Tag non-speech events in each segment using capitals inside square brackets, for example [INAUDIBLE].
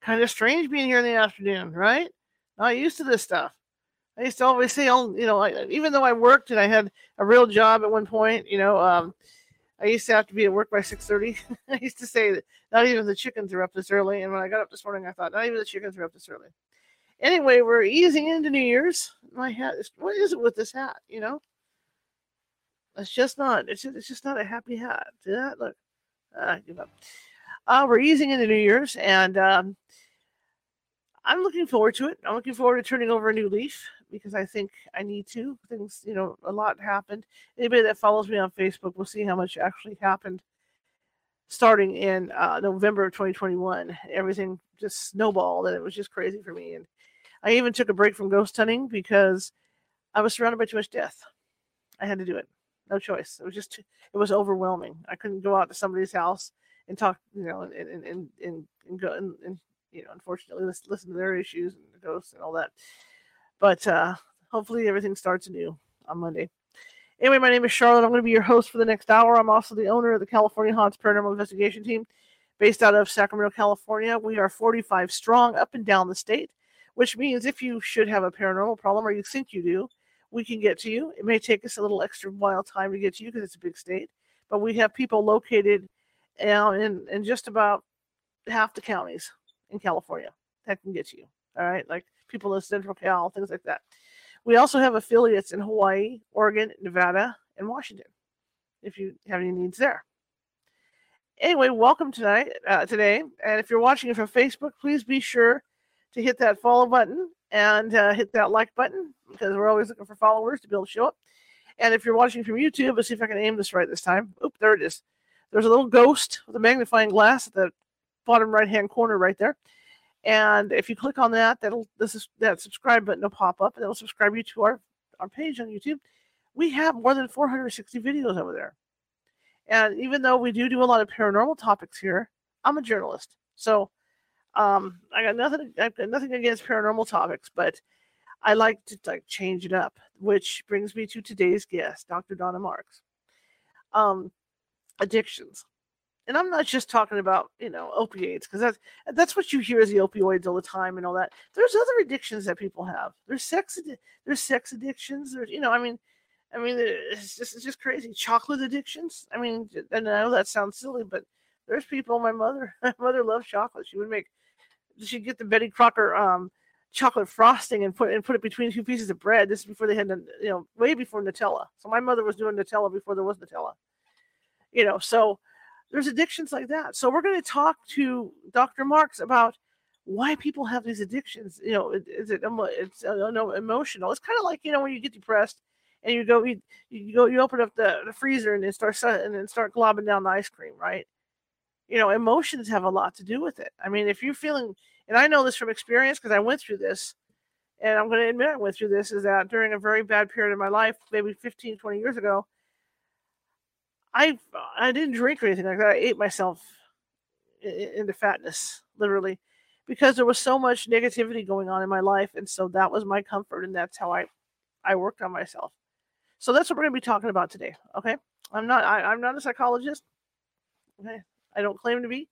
kind of strange being here in the afternoon, right? Not used to this stuff. I used to always say, oh, you know, I, even though I worked and I had a real job at one point, you know, um, I used to have to be at work by 6:30. [LAUGHS] I used to say that not even the chickens are up this early. And when I got up this morning, I thought not even the chickens are up this early. Anyway, we're easing into New Year's. My hat is what is it with this hat? You know, it's just not. It's just, it's just not a happy hat. See that? Look, ah, give up. Uh, we're easing into New Year's, and um, I'm looking forward to it. I'm looking forward to turning over a new leaf because I think I need to. Things, you know, a lot happened. Anybody that follows me on Facebook will see how much actually happened starting in uh, November of 2021. Everything just snowballed, and it was just crazy for me. And I even took a break from ghost hunting because I was surrounded by too much death. I had to do it. No choice. It was just, too, it was overwhelming. I couldn't go out to somebody's house and talk, you know, and and and and, and go and, and you know, unfortunately, listen, listen to their issues and the ghosts and all that. But uh, hopefully, everything starts anew on Monday. Anyway, my name is Charlotte. I'm going to be your host for the next hour. I'm also the owner of the California Haunts Paranormal Investigation Team, based out of Sacramento, California. We are 45 strong up and down the state, which means if you should have a paranormal problem or you think you do, we can get to you. It may take us a little extra while time to get to you because it's a big state, but we have people located in, in just about half the counties in California that can get you. All right, like people in Central Cal, things like that. We also have affiliates in Hawaii, Oregon, Nevada, and Washington. If you have any needs there. Anyway, welcome tonight, uh, today, and if you're watching it from Facebook, please be sure to hit that follow button and uh, hit that like button because we're always looking for followers to be able to show up. And if you're watching from YouTube, let's see if I can aim this right this time. Oop, there it is. There's a little ghost with a magnifying glass at the bottom right hand corner right there. And if you click on that, that'll this is that subscribe button will pop up and it'll subscribe you to our, our page on YouTube. We have more than 460 videos over there. And even though we do do a lot of paranormal topics here, I'm a journalist. So um, I got nothing I've got nothing against paranormal topics, but I like to like change it up, which brings me to today's guest, Dr. Donna Marks. Um, addictions. And I'm not just talking about, you know, opiates, because that's that's what you hear as the opioids all the time and all that. There's other addictions that people have. There's sex there's sex addictions. There's, you know, I mean, I mean, it's just it's just crazy. Chocolate addictions. I mean, and I know that sounds silly, but there's people. My mother, [LAUGHS] my mother loves chocolate. She would make, she'd get the Betty Crocker um, chocolate frosting and put and put it between two pieces of bread. This is before they had, you know, way before Nutella. So my mother was doing Nutella before there was Nutella you know so there's addictions like that. So we're going to talk to dr marks about why people have these addictions you know is it it's uh, no emotional. It's kind of like you know when you get depressed and you go you, you go you open up the, the freezer and then start and then start globbing down the ice cream right? You know emotions have a lot to do with it. I mean if you're feeling and i know this from experience because i went through this and i'm going to admit i went through this is that during a very bad period of my life maybe 15 20 years ago I I didn't drink or anything like that. I ate myself into fatness, literally, because there was so much negativity going on in my life, and so that was my comfort, and that's how I I worked on myself. So that's what we're going to be talking about today. Okay, I'm not I, I'm not a psychologist. Okay, I don't claim to be,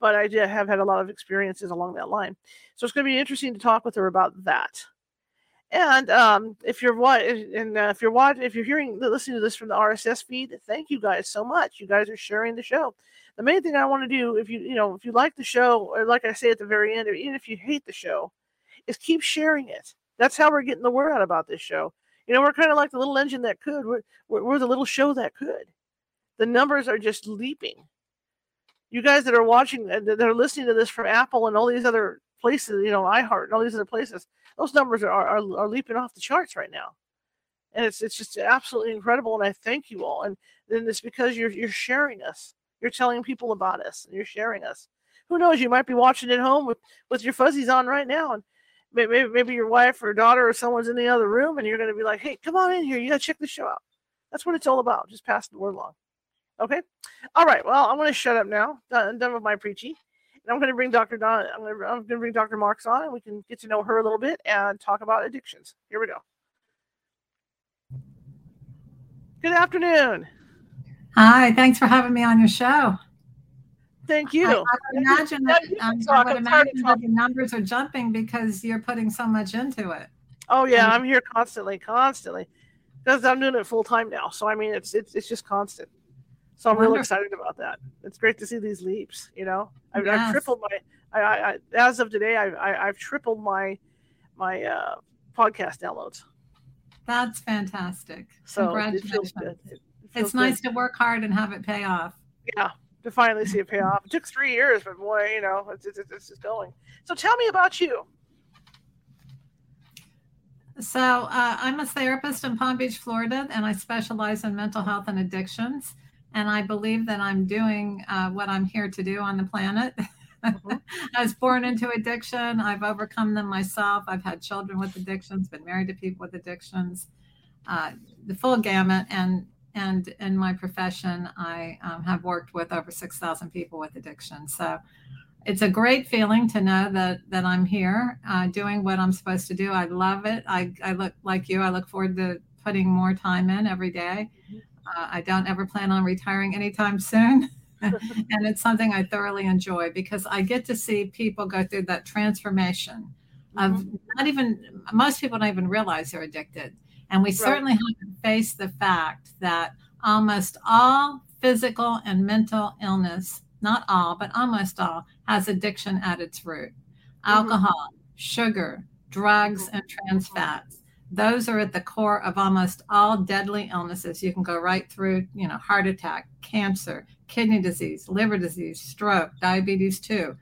but I have had a lot of experiences along that line. So it's going to be interesting to talk with her about that. And um, if you're what and uh, if you're watching, if you're hearing, listening to this from the RSS feed, thank you guys so much. You guys are sharing the show. The main thing I want to do, if you you know, if you like the show, or like I say at the very end, or even if you hate the show, is keep sharing it. That's how we're getting the word out about this show. You know, we're kind of like the little engine that could. We're, we're, we're the little show that could. The numbers are just leaping. You guys that are watching, that are listening to this from Apple and all these other places, you know, iHeart and all these other places, those numbers are, are, are leaping off the charts right now. And it's it's just absolutely incredible. And I thank you all. And then it's because you're you're sharing us. You're telling people about us and you're sharing us. Who knows? You might be watching at home with, with your fuzzies on right now. And maybe maybe your wife or daughter or someone's in the other room, and you're going to be like, "Hey, come on in here. You got to check the show out." That's what it's all about. Just pass the word along. Okay. All right. Well, I'm going to shut up now. Done, done with my preaching. And I'm going to bring Dr. Don. I'm going, to, I'm going to bring Dr. Marks on, and we can get to know her a little bit and talk about addictions. Here we go. Good afternoon. Hi. Thanks for having me on your show. Thank you. I, I would imagine that, um, I would imagine that the numbers are jumping because you're putting so much into it. Oh yeah, I'm here constantly, constantly, because I'm doing it full time now. So I mean, it's it's it's just constant. So I'm Wonderful. really excited about that. It's great to see these leaps. You know, I've, yes. I've tripled my. I, I, I, as of today, I've I, I've tripled my my uh, podcast downloads. That's fantastic. So Congratulations. It it it's good. nice to work hard and have it pay off. Yeah, to finally see it pay off. It took three years, but boy, you know, it's, it's, it's just going. So tell me about you. So uh, I'm a therapist in Palm Beach, Florida, and I specialize in mental health and addictions. And I believe that I'm doing uh, what I'm here to do on the planet. Mm-hmm. [LAUGHS] I was born into addiction. I've overcome them myself. I've had children with addictions, been married to people with addictions, uh, the full gamut. And and in my profession, I um, have worked with over 6,000 people with addiction. So it's a great feeling to know that that I'm here uh, doing what I'm supposed to do. I love it. I, I look like you. I look forward to putting more time in every day. Uh, I don't ever plan on retiring anytime soon. [LAUGHS] and it's something I thoroughly enjoy because I get to see people go through that transformation of mm-hmm. not even most people don't even realize they're addicted and we right. certainly haven't faced the fact that almost all physical and mental illness, not all, but almost all, has addiction at its root. Mm-hmm. Alcohol, sugar, drugs, mm-hmm. and trans fats. Those are at the core of almost all deadly illnesses. You can go right through, you know, heart attack, cancer, kidney disease, liver disease, stroke, diabetes too.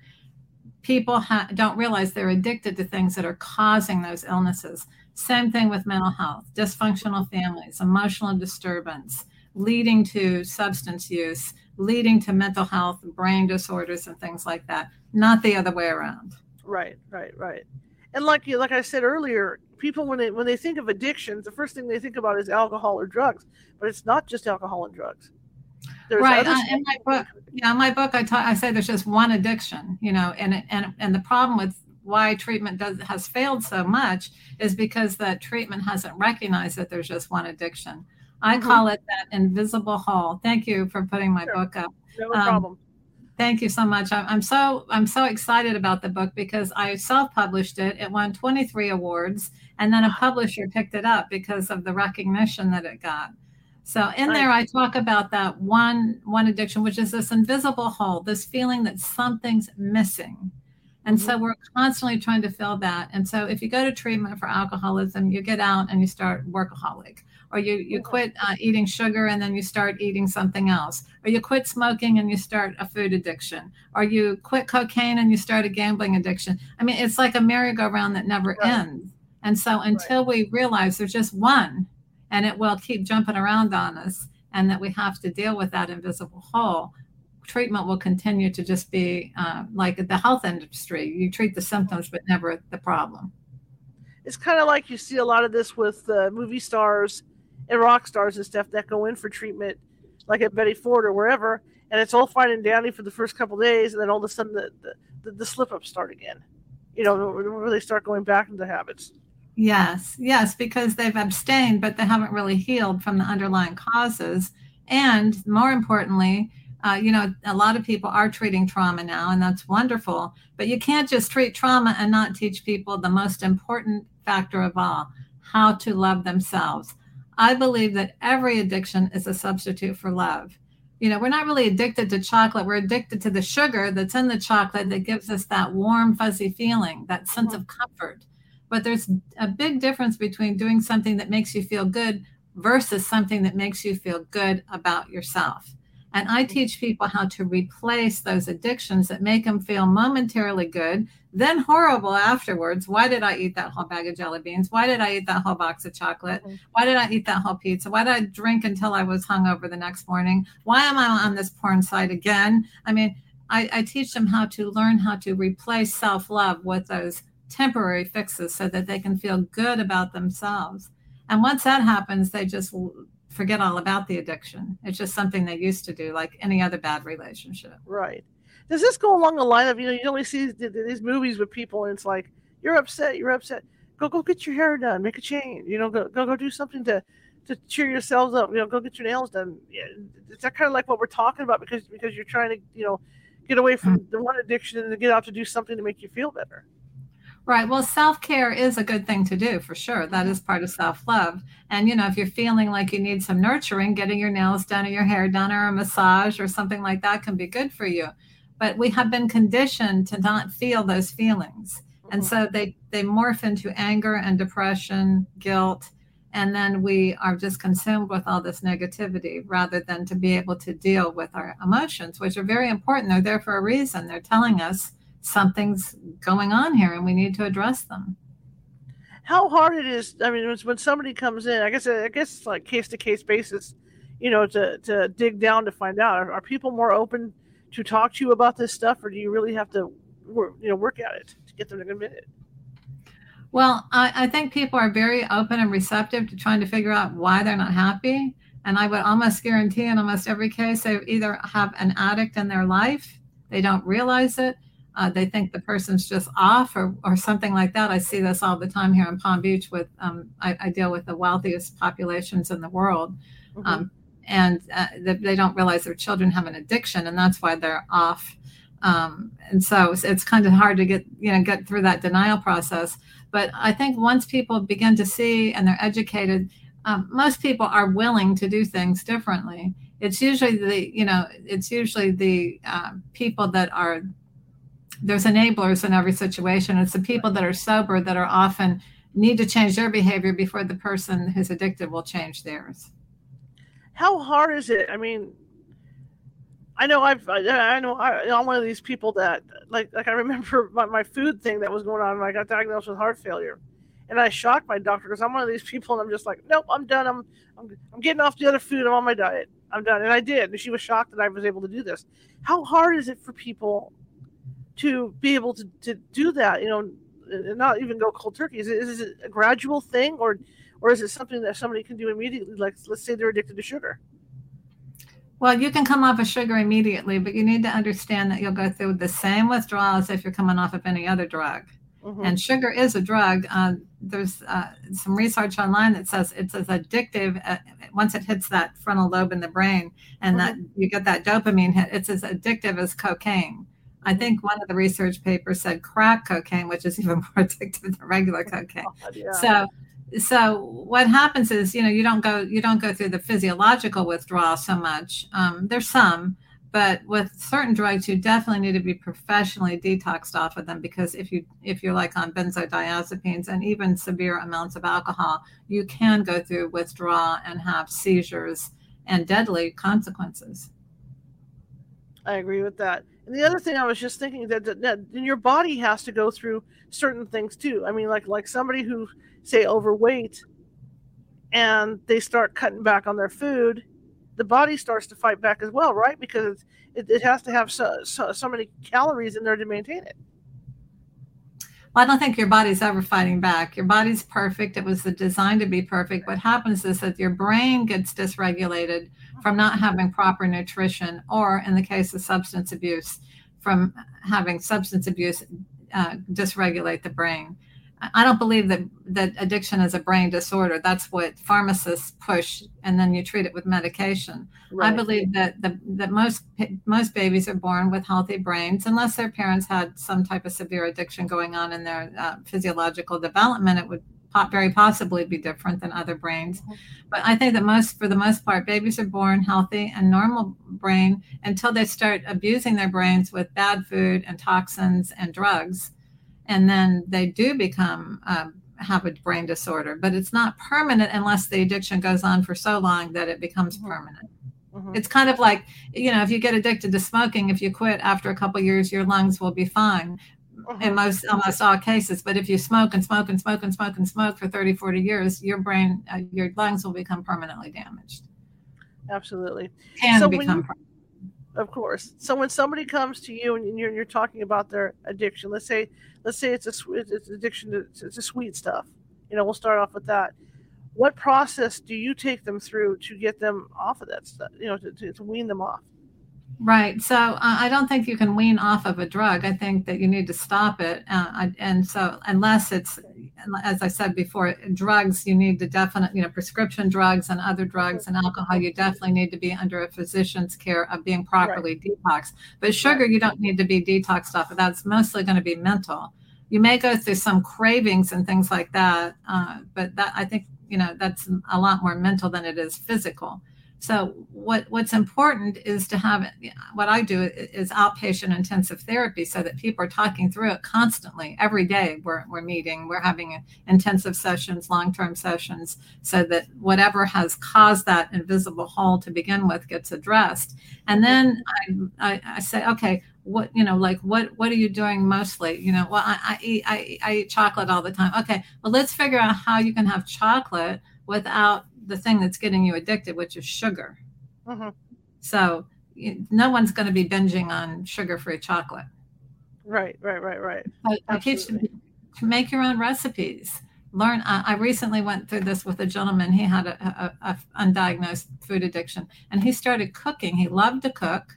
People ha- don't realize they're addicted to things that are causing those illnesses. Same thing with mental health, dysfunctional families, emotional disturbance, leading to substance use, leading to mental health, brain disorders, and things like that. Not the other way around. Right, right, right. And like you, like I said earlier, people when they when they think of addictions, the first thing they think about is alcohol or drugs. But it's not just alcohol and drugs. There's right. Uh, in my book, yeah, in my book, I, ta- I say there's just one addiction, you know, and and and the problem with why treatment does has failed so much is because that treatment hasn't recognized that there's just one addiction. I mm-hmm. call it that invisible hole. Thank you for putting my sure. book up. No um, problem. Thank you so much. I'm, I'm so I'm so excited about the book because I self-published it. It won 23 awards, and then a publisher picked it up because of the recognition that it got. So in there, I talk about that one one addiction, which is this invisible hole, this feeling that something's missing. And mm-hmm. so we're constantly trying to fill that. And so if you go to treatment for alcoholism, you get out and you start workaholic, or you, you mm-hmm. quit uh, eating sugar and then you start eating something else, or you quit smoking and you start a food addiction, or you quit cocaine and you start a gambling addiction. I mean, it's like a merry-go-round that never right. ends. And so until right. we realize there's just one and it will keep jumping around on us and that we have to deal with that invisible hole, treatment will continue to just be uh, like the health industry. You treat the symptoms, but never the problem. It's kind of like you see a lot of this with uh, movie stars and rock stars and stuff that go in for treatment, like at Betty Ford or wherever, and it's all fine and dandy for the first couple days, and then all of a sudden the, the, the, the slip ups start again. You know, where they start going back into habits. Yes, yes, because they've abstained, but they haven't really healed from the underlying causes. And more importantly, uh, you know, a lot of people are treating trauma now, and that's wonderful. But you can't just treat trauma and not teach people the most important factor of all how to love themselves. I believe that every addiction is a substitute for love. You know, we're not really addicted to chocolate. We're addicted to the sugar that's in the chocolate that gives us that warm, fuzzy feeling, that sense mm-hmm. of comfort. But there's a big difference between doing something that makes you feel good versus something that makes you feel good about yourself. And I teach people how to replace those addictions that make them feel momentarily good, then horrible afterwards. Why did I eat that whole bag of jelly beans? Why did I eat that whole box of chocolate? Mm-hmm. Why did I eat that whole pizza? Why did I drink until I was hungover the next morning? Why am I on this porn site again? I mean, I, I teach them how to learn how to replace self love with those temporary fixes so that they can feel good about themselves. And once that happens, they just forget all about the addiction. It's just something they used to do, like any other bad relationship. Right. Does this go along the line of you know you only see these movies with people and it's like you're upset, you're upset. Go go get your hair done, make a change. You know, go go go do something to to cheer yourselves up. You know, go get your nails done. Yeah, is that kind of like what we're talking about because because you're trying to you know get away from mm. the one addiction and to get out to do something to make you feel better. Right. Well, self care is a good thing to do for sure. That is part of self love. And, you know, if you're feeling like you need some nurturing, getting your nails done or your hair done or a massage or something like that can be good for you. But we have been conditioned to not feel those feelings. And mm-hmm. so they, they morph into anger and depression, guilt. And then we are just consumed with all this negativity rather than to be able to deal with our emotions, which are very important. They're there for a reason. They're telling us something's going on here and we need to address them. How hard it is i mean when somebody comes in i guess i guess it's like case to case basis you know to to dig down to find out. Are, are, people more open to talk to you about this stuff or do you really have to work, you know work at it to get them to admit it? Well I, I think people are very open and receptive to trying to figure out why they're not happy. And i would almost guarantee in almost every case they either have an addict in their life they don't realize it uh, they think the person's just off or, or something like that. I see this all the time here in Palm Beach with, um, I, I, deal with the wealthiest populations in the world. Mm-hmm. Um, and uh, they, they, don't realize their children have an addiction and that's why they're off. Um, and so it's, it's, kind of hard to get, you know, get through that denial process. But I think once people begin to see and they're educated, um, most people are willing to do things differently. It's usually the, you know, it's usually the uh, people that are there's enablers in every situation. It's the people that are sober that are often need to change their behavior before the person who's addicted will change theirs. How hard is it? I mean, I know I've I know I, am one of these people that like like I remember [LAUGHS] my, my food thing that was going on. I got diagnosed with heart failure, and I shocked my doctor because I'm one of these people, and I'm just like, nope, I'm done. I'm I'm, I'm getting off the other food. I'm on my diet. I'm done, and I did. And she was shocked that I was able to do this. How hard is it for people to be able to, to do that, you know, and not even go cold turkey? Is it, is it a gradual thing or or is it something that somebody can do immediately? Like let's say they're addicted to sugar. Well, you can come off of sugar immediately, but you need to understand that you'll go through the same withdrawal as if you're coming off of any other drug. Mm-hmm. And sugar is a drug. Uh, there's uh, some research online that says it's as addictive uh, once it hits that frontal lobe in the brain, and mm-hmm. that you get that dopamine hit. It's as addictive as cocaine. I think one of the research papers said crack cocaine, which is [LAUGHS] even more addictive than regular [LAUGHS] cocaine. God, yeah. So, so what happens is, you know, you don't go you don't go through the physiological withdrawal so much. Um, there's some, but with certain drugs, you definitely need to be professionally detoxed off of them because if you if you're like on benzodiazepines and even severe amounts of alcohol, you can go through withdrawal and have seizures and deadly consequences. I agree with that. And the other thing I was just thinking that, that, that your body has to go through certain things too. I mean, like like somebody who say overweight, and they start cutting back on their food, the body starts to fight back as well, right? Because it, it has to have so, so, so many calories in there to maintain it. Well, I don't think your body's ever fighting back. Your body's perfect. It was designed to be perfect. What happens is that your brain gets dysregulated from not having proper nutrition, or in the case of substance abuse, from having substance abuse uh, dysregulate the brain. I don't believe that that addiction is a brain disorder. That's what pharmacists push, and then you treat it with medication. Right. I believe that the, that most most babies are born with healthy brains, unless their parents had some type of severe addiction going on in their uh, physiological development. It would very possibly be different than other brains. Mm-hmm. But I think that most, for the most part, babies are born healthy and normal brain until they start abusing their brains with bad food and toxins and drugs and then they do become um, have a brain disorder but it's not permanent unless the addiction goes on for so long that it becomes mm-hmm. permanent mm-hmm. it's kind of like you know if you get addicted to smoking if you quit after a couple years your lungs will be fine. In most almost all cases but if you smoke and smoke and smoke and smoke and smoke for 30 40 years your brain uh, your lungs will become permanently damaged absolutely can so become of course. So when somebody comes to you and you're, you're talking about their addiction, let's say let's say it's a it's addiction to a sweet stuff. You know, we'll start off with that. What process do you take them through to get them off of that stuff? You know, to, to, to wean them off. Right. So uh, I don't think you can wean off of a drug. I think that you need to stop it. Uh, and so unless it's, as I said before, drugs, you need to definitely, you know, prescription drugs and other drugs and alcohol, you definitely need to be under a physician's care of being properly right. detoxed. But sugar, right. you don't need to be detoxed off of. That's mostly going to be mental. You may go through some cravings and things like that. Uh, but that, I think, you know, that's a lot more mental than it is physical. So what what's important is to have what I do is outpatient intensive therapy so that people are talking through it constantly every day. We're we're meeting, we're having intensive sessions, long-term sessions, so that whatever has caused that invisible hole to begin with gets addressed. And then I, I, I say, okay, what you know like what what are you doing mostly you know well I, I eat I, I eat chocolate all the time okay well let's figure out how you can have chocolate without the thing that's getting you addicted, which is sugar. Mm-hmm. So no one's going to be binging on sugar-free chocolate. Right, right, right, right. I, I teach to make your own recipes. Learn. I, I, recently went through this with a gentleman. He had a, a, a undiagnosed food addiction, and he started cooking. He loved to cook.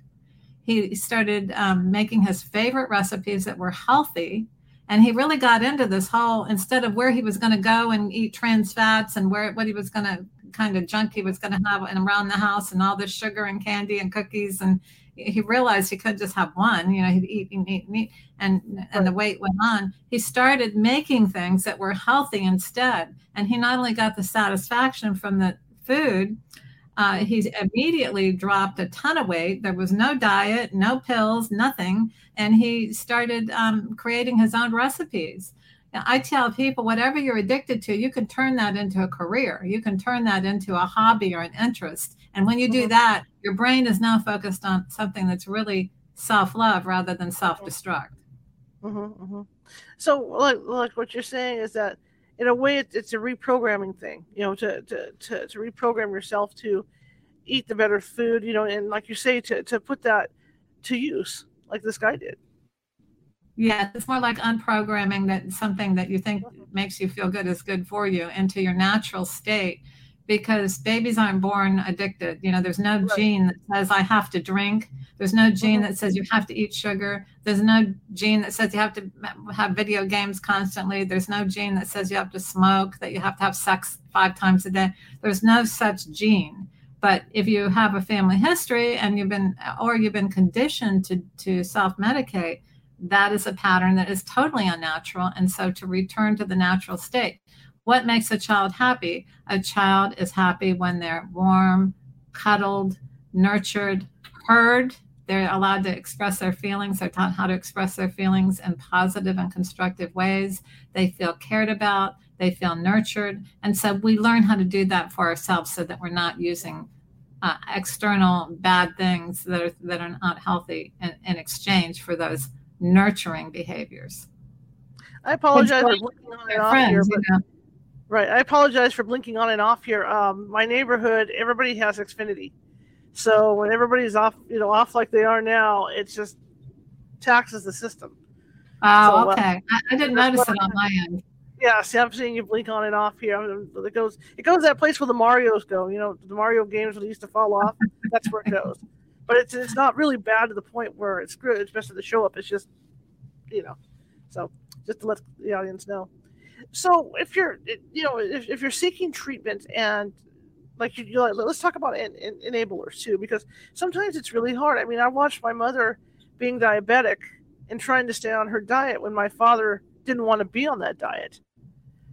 He started um, making his favorite recipes that were healthy and he really got into this whole instead of where he was going to go and eat trans fats and where what he was going to kind of junk he was going to have and around the house and all this sugar and candy and cookies and he realized he couldn't just have one you know he'd eat and eat and eat and and the weight went on he started making things that were healthy instead and he not only got the satisfaction from the food uh, he immediately dropped a ton of weight. There was no diet, no pills, nothing. And he started um, creating his own recipes. Now, I tell people, whatever you're addicted to, you can turn that into a career. You can turn that into a hobby or an interest. And when you do mm-hmm. that, your brain is now focused on something that's really self love rather than self destruct. Mm-hmm, mm-hmm. So, like, like what you're saying is that in a way it, it's a reprogramming thing you know to, to to to reprogram yourself to eat the better food you know and like you say to to put that to use like this guy did yeah it's more like unprogramming that something that you think makes you feel good is good for you into your natural state because babies aren't born addicted. You know, there's no right. gene that says I have to drink. There's no gene mm-hmm. that says you have to eat sugar. There's no gene that says you have to have video games constantly. There's no gene that says you have to smoke, that you have to have sex five times a day. There's no such gene. But if you have a family history and you've been, or you've been conditioned to, to self medicate, that is a pattern that is totally unnatural. And so to return to the natural state, what makes a child happy? A child is happy when they're warm, cuddled, nurtured, heard. They're allowed to express their feelings. They're taught how to express their feelings in positive and constructive ways. They feel cared about. They feel nurtured. And so we learn how to do that for ourselves so that we're not using uh, external bad things that are, that are not healthy in, in exchange for those nurturing behaviors. I apologize for looking on and off friends, here, but, you know, Right. I apologize for blinking on and off here. Um, my neighborhood, everybody has Xfinity. So when everybody's off, you know, off like they are now, it just taxes the system. Oh, so, uh, okay. Uh, I, I, didn't notice it on my end. Yeah, see, I'm seeing you blink on and off here. It goes, it goes that place where the Mario's go. You know, the Mario games when they used to fall off. that's where it goes. But it's it's not really bad to the point where it's good. It's best to show up. It's just, you know, so just to let the audience know so if you're you know if, if you're seeking treatment and like you, you like, let's talk about en- en- enablers too because sometimes it's really hard i mean i watched my mother being diabetic and trying to stay on her diet when my father didn't want to be on that diet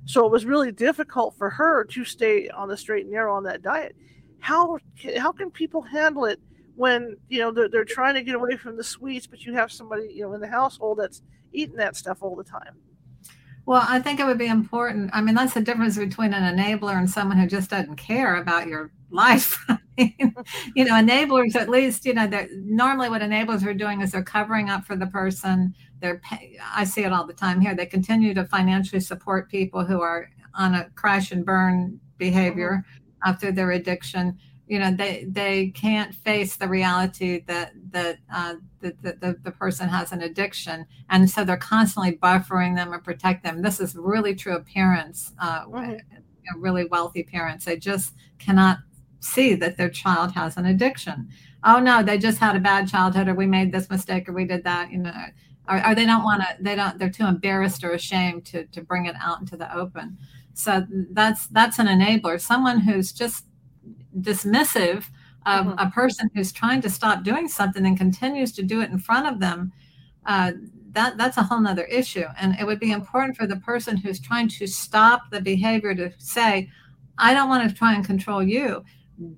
so it was really difficult for her to stay on the straight and narrow on that diet how how can people handle it when you know they're, they're trying to get away from the sweets but you have somebody you know in the household that's eating that stuff all the time well, I think it would be important. I mean, that's the difference between an enabler and someone who just doesn't care about your life. [LAUGHS] you know, enablers at least, you know, that normally what enablers are doing is they're covering up for the person. They're, pay, I see it all the time here. They continue to financially support people who are on a crash and burn behavior mm-hmm. after their addiction. You know they they can't face the reality that that uh, the, the, the person has an addiction. And so they're constantly buffering them and protect them. This is really true of parents uh, right. you know, really wealthy parents. They just cannot see that their child has an addiction. Oh no they just had a bad childhood or we made this mistake or we did that you know. Or, or they don't want to they don't they're too embarrassed or ashamed to to bring it out into the open. So that's that's an enabler. Someone who's just dismissive of mm-hmm. a person who's trying to stop doing something and continues to do it in front of them uh, that that's a whole nother issue. And it would be important for the person who's trying to stop the behavior to say i don't want to try and control you.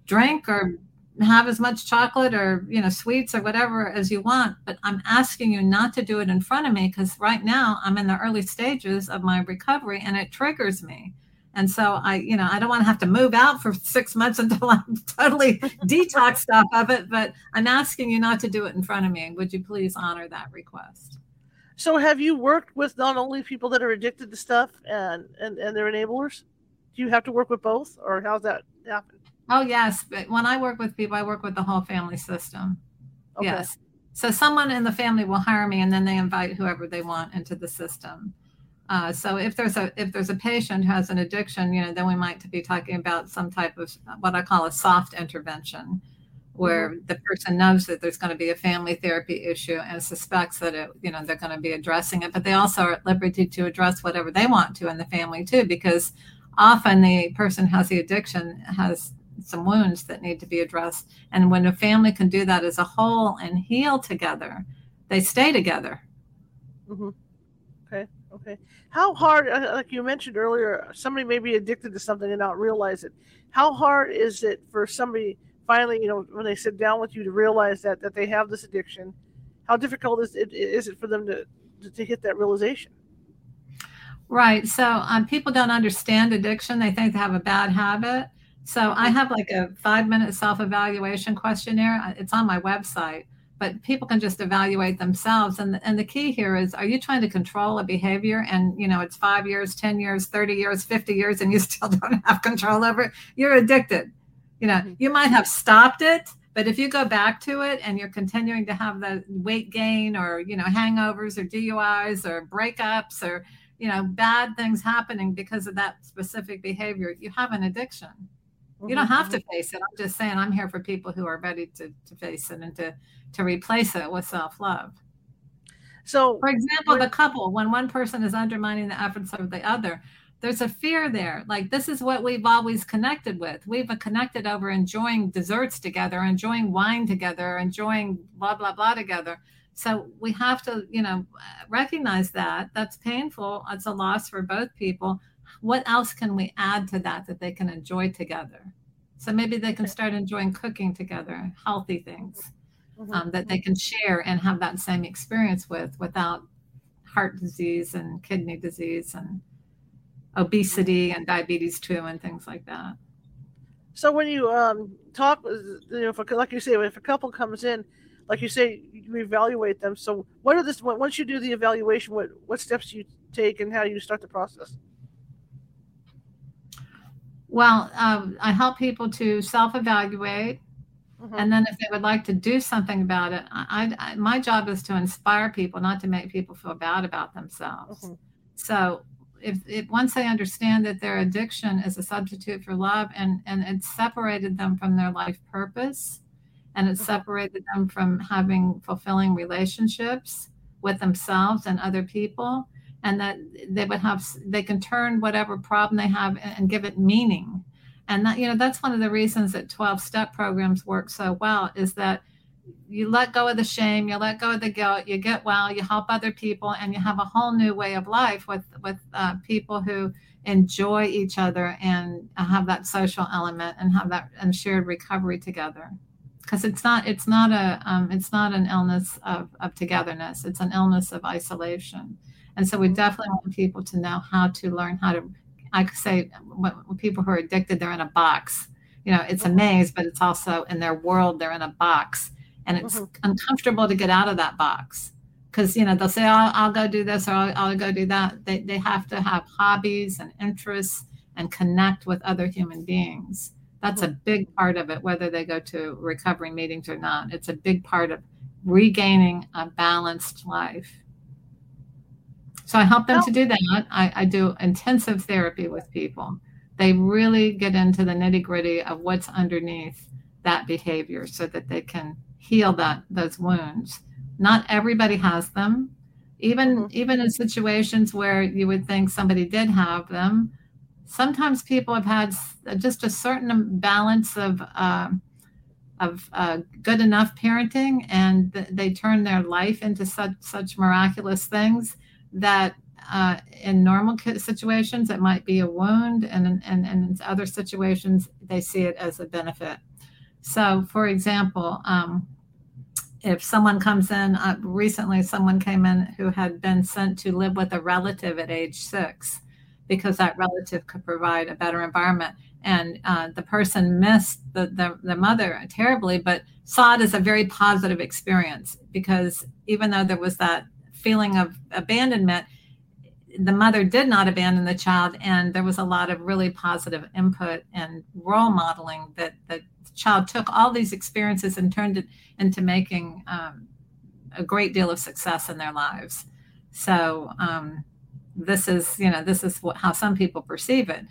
Drink or have as much chocolate or you know sweets or whatever as you want but i'm asking you not to do it in front of me because right now i'm in the early stages of my recovery and it triggers me and so I, you know, I don't want to have to move out for six months [LAUGHS] until I'm totally detoxed [LAUGHS] off of it. But I'm asking you not to do it in front of me. Would you please honor that request? So have you worked with not only people that are addicted to stuff and and, and their enablers? Do you have to work with both or how's that happen? Oh yes. But when I work with people, I work with the whole family system. Okay. Yes. So someone in the family will hire me and then they invite whoever they want into the system. Uh, so if there's a if there's a patient who has an addiction, you know, then we might be talking about some type of what I call a soft intervention, where mm-hmm. the person knows that there's going to be a family therapy issue and suspects that it, you know, they're going to be addressing it, but they also are at liberty to address whatever they want to in the family too, because often the person has the addiction has some wounds that need to be addressed, and when a family can do that as a whole and heal together, they stay together. Mm-hmm. Okay. Okay. How hard, uh, like you mentioned earlier, somebody may be addicted to something and not realize it. How hard is it for somebody finally, you know, when they sit down with you to realize that that they have this addiction? How difficult is it is it for them to to, to hit that realization? Right. So um, people don't understand addiction. They think they have a bad habit. So I mm-hmm. have like a five minute self evaluation questionnaire. It's on my website but people can just evaluate themselves. And and the key here is are you trying to control a behavior? And you know it's 5 years 10 years 30 years 50 years and you [LAUGHS] still don't have control over it. You're addicted. You know mm-hmm. you might have stopped it but if you go back to it and you're continuing to have the weight gain or you know hangovers or DUIs or breakups or you know bad things happening because of that specific behavior you have an addiction you don't have to mm-hmm. face it. I'm just saying i'm here for people who are ready to, to face it and to to replace it with self-love. So for example the couple when one person is undermining the efforts of the other there's a fear there. Like this is what we've always connected with. We've connected over enjoying desserts together enjoying wine together enjoying blah blah blah together. So we have to you know recognize that. That's painful. It's a loss for both people what else can we add to that that they can enjoy together? So maybe they can start enjoying cooking together, healthy things mm-hmm. um, that they can share and have that same experience with without heart disease and kidney disease and obesity and diabetes too and things like that. So when you um, talk, you know, if like you say, if a couple comes in, like you say, you evaluate them. So what are this? Once you do the evaluation, what what steps do you take and how do you start the process? Well, um, I help people to self-evaluate, mm-hmm. and then if they would like to do something about it, I, I, my job is to inspire people, not to make people feel bad about themselves. Mm-hmm. So, if, if once they understand that their addiction is a substitute for love, and and it separated them from their life purpose, and it mm-hmm. separated them from having fulfilling relationships with themselves and other people and that they would have they can turn whatever problem they have and, and give it meaning. And that you know that's one of the reasons that 12 step programs work so well is that you let go of the shame you let go of the guilt you get well you help other people and you have a whole new way of life with with uh, people who enjoy each other and have that social element and have that and shared recovery together. Because it's not it's not a um, it's not an illness of, of togetherness. It's an illness of isolation and so we definitely want people to know how to learn how to, I say, people who are addicted, they're in a box. You know, it's a mm-hmm. maze, but it's also in their world, they're in a box. And it's mm-hmm. uncomfortable to get out of that box because, you know, they'll say, oh, I'll go do this or I'll, I'll go do that. They, they have to have hobbies and interests and connect with other human beings. That's a big part of it, whether they go to recovery meetings or not. It's a big part of regaining a balanced life. So I help them to do that. I, I do intensive therapy with people. They really get into the nitty gritty of what's underneath that behavior so that they can heal that those wounds. Not everybody has them. Even mm-hmm. even in situations where you would think somebody did have them, sometimes people have had just a certain balance of uh, of uh, good enough parenting, and th- they turn their life into such such miraculous things that uh, in normal situations it might be a wound, and, and and in other situations they see it as a benefit. So, for example. Um, if someone comes in uh, recently someone came in who had been sent to live with a relative at age six because that relative could provide a better environment. And uh, the person missed the, the, the mother terribly, but saw it as a very positive experience because even though there was that feeling of abandonment, the mother did not abandon the child, and there was a lot of really positive input and role modeling that the child took all these experiences and turned it into making um, a great deal of success in their lives. So, um, this is you know this is what, how some people perceive it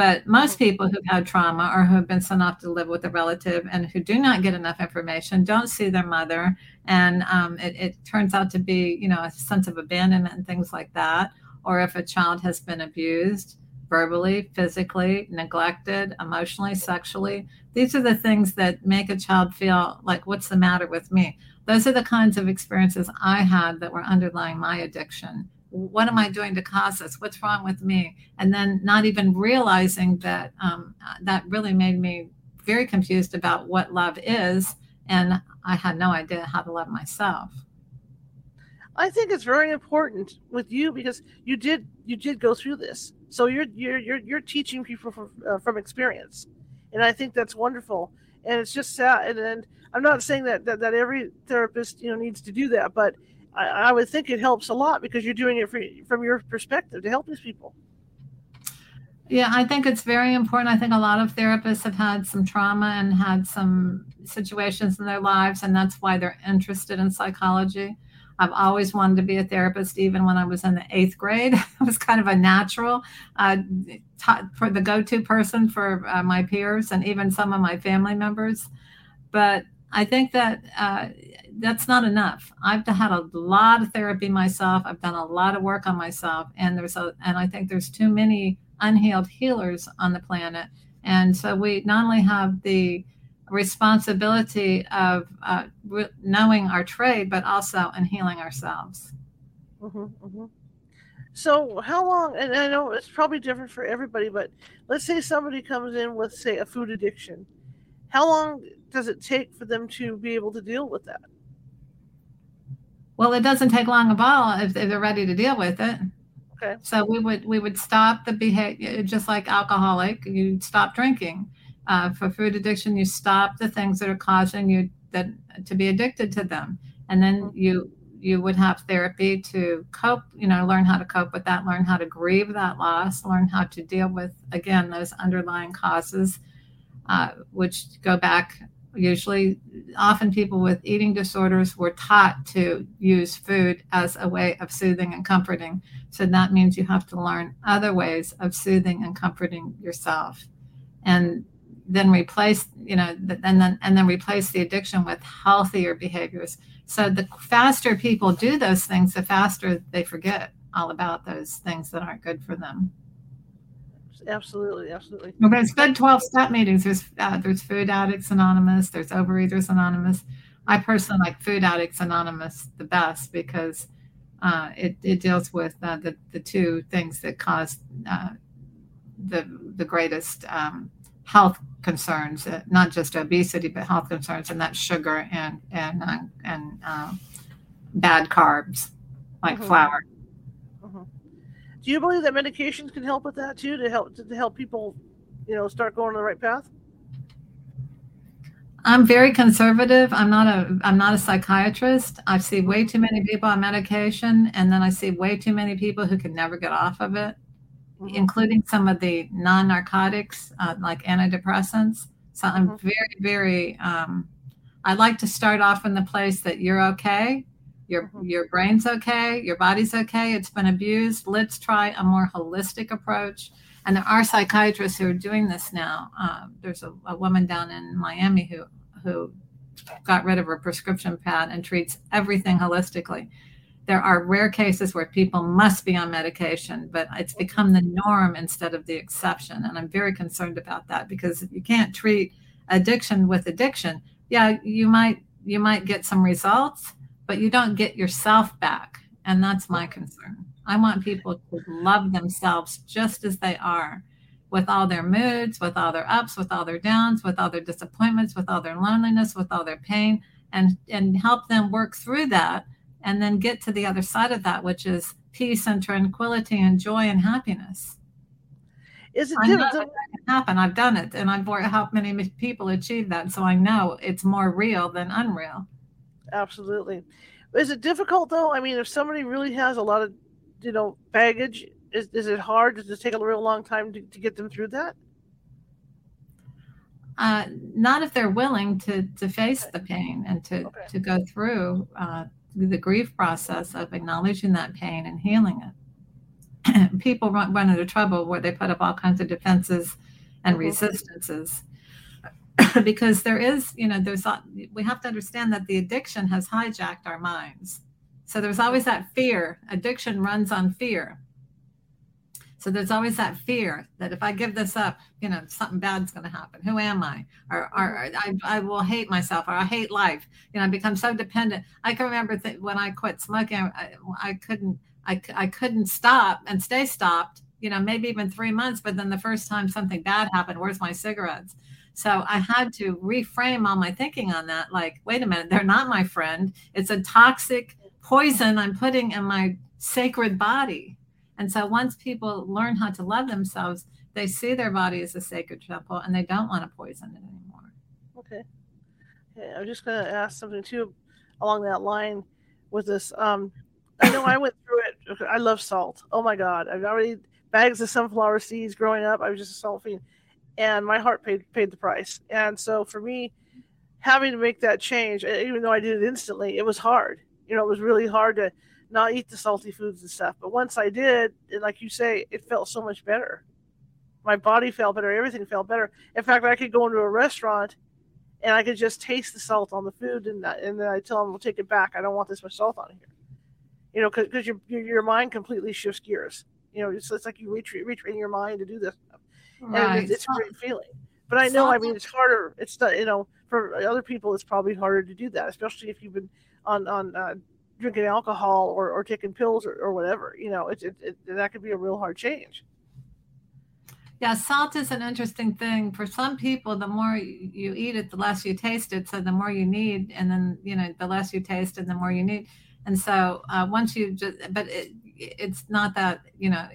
but most mm-hmm. people who've had trauma or who have been sent off to live with a relative and who do not get enough information don't see their mother. And um, it, it, turns out to be you know a sense of abandonment and things like that. Or if a child has been abused verbally physically neglected emotionally sexually these are the things that make a child feel like what's the matter with me? Those are the kinds of experiences i had that were underlying my addiction what am I doing to cause this? What's wrong with me? And then not even realizing that um, that really made me very confused about what love is. And I had no idea how to love myself. I think it's very important with you because you did you did go through this. So you're you're you're, you're teaching people from, uh, from experience, and I think that's wonderful. And it's just sad. And, and I'm not saying that, that that every therapist you know needs to do that, but I, I would think it helps a lot because you're doing it for, from your perspective to help these people. Yeah, I think it's very important. I think a lot of therapists have had some trauma and had some situations in their lives, and that's why they're interested in psychology. I've always wanted to be a therapist, even when I was in the eighth grade. [LAUGHS] I was kind of a natural uh, for the go to person for uh, my peers and even some of my family members. But I think that uh, that's not enough. I've had a lot of therapy myself. I've done a lot of work on myself, and there's a and I think there's too many unhealed healers on the planet. And so we not only have the responsibility of uh, re- knowing our trade, but also in healing ourselves. Mm-hmm, mm-hmm. So, how long? And I know it's probably different for everybody, but let's say somebody comes in with, say, a food addiction. How long does it take for them to be able to deal with that? Well, it doesn't take long at all if, if they're ready to deal with it. Okay. So we would we would stop the behavior, just like alcoholic. You stop drinking. Uh, for food addiction, you stop the things that are causing you that to be addicted to them, and then you you would have therapy to cope. You know, learn how to cope with that, learn how to grieve that loss, learn how to deal with again those underlying causes, uh, which go back usually often people with eating disorders were taught to use food as a way of soothing and comforting. So that means you have to learn other ways of soothing and comforting yourself. And then replace you know and then and then replace the addiction with healthier behaviors. So the faster people do those things the faster they forget all about those things that aren't good for them absolutely, absolutely. Well, there's good 12 step meetings. There's uh, there's Food Addicts Anonymous. There's Overeaters Anonymous. I personally like Food Addicts Anonymous the best because uh, it, it deals with uh, the, the two things that cause uh, the, the greatest um, health concerns, uh, not just obesity, but health concerns, and that's sugar and, and, uh, and bad carbs like mm-hmm. flour. Do you believe that medications can help with that too, to help to help people, you know, start going on the right path? I'm very conservative. I'm not a I'm not a psychiatrist. I see way too many people on medication, and then I see way too many people who can never get off of it, mm-hmm. including some of the non-narcotics uh, like antidepressants. So I'm mm-hmm. very, very, um, I like to start off in the place that you're okay, your mm-hmm. your brain's okay, your body's okay, it's been abused. Let's try a more holistic approach. And there are psychiatrists who are doing this now. Uh, there's a, a woman down in Miami who who got rid of her prescription pad and treats everything holistically. There are rare cases where people must be on medication, but it's become the norm instead of the exception. And I'm very concerned about that because if you can't treat addiction with addiction. Yeah, you might you might get some results, but you don't get yourself back. And that's my concern. I want people to love themselves just as they are with all their moods, with all their ups, with all their downs, with all their disappointments, with all their loneliness, with all their pain, and and help them work through that and then get to the other side of that, which is peace and tranquility and joy and happiness. Is it I know that can happen? I've done it, and I've helped many people achieve that. So I know it's more real than unreal. Absolutely. Is it difficult though? I mean, if somebody really has a lot of, you know, baggage, is, is it hard? Does it take a real long time to, to get them through that? Uh, not if they're willing to to face the pain and to okay. to go through uh, the grief process of acknowledging that pain and healing it. [CLEARS THROAT] People run, run into trouble where they put up all kinds of defenses and mm-hmm. resistances [LAUGHS] because there is, you know, there's we have to understand that the addiction has hijacked our minds. So there's always that fear. Addiction runs on fear. So there's always that fear that if I give this up, you know, something bad's going to happen. Who am I? Or, or, I, I will hate myself or I hate life. You know, I become so dependent. I can remember th- when I quit smoking, I, I couldn't, I, I couldn't stop and stay stopped, you know, maybe even three months. But then the first time something bad happened, where's my cigarettes? So I had to reframe all my thinking on that. Like, wait a minute, they're not my friend. It's a toxic poison I'm putting in my sacred body and so once people learn how to love themselves, they see their body as a sacred temple and they don't want to poison it anymore. Okay. Okay. I'm just going to ask something too along that line with this. Um, I know I went through it. I love salt. Oh my God. I've already bags of sunflower seeds growing up. I was just a salt fiend and my heart paid, paid the price. And so for me, having to make that change, even though I did it instantly, it was hard. You know, it was really hard to, not eat the salty foods and stuff. But once I did, like you say, it felt so much better. My body felt better. Everything felt better. In fact, I could go into a restaurant and I could just taste the salt on the food, and and then I tell them, "We'll take it back. I don't want this much salt on here." You know, because your your mind completely shifts gears. You know, it's, it's like you retrain, retrain your mind to do this right. and it's, it's a great feeling. But I know, I mean, it's harder. It's not, you know, for other people, it's probably harder to do that, especially if you've been on on uh, drinking alcohol or, or taking pills or, or whatever. You know, it, it, it, that could be a real hard change. Yeah, salt is an interesting thing. For some people, the more you eat it, the less you taste it. So the more you need, and then you know, the less you taste, and the more you need. And so uh, once you just, but it, it's not that you know,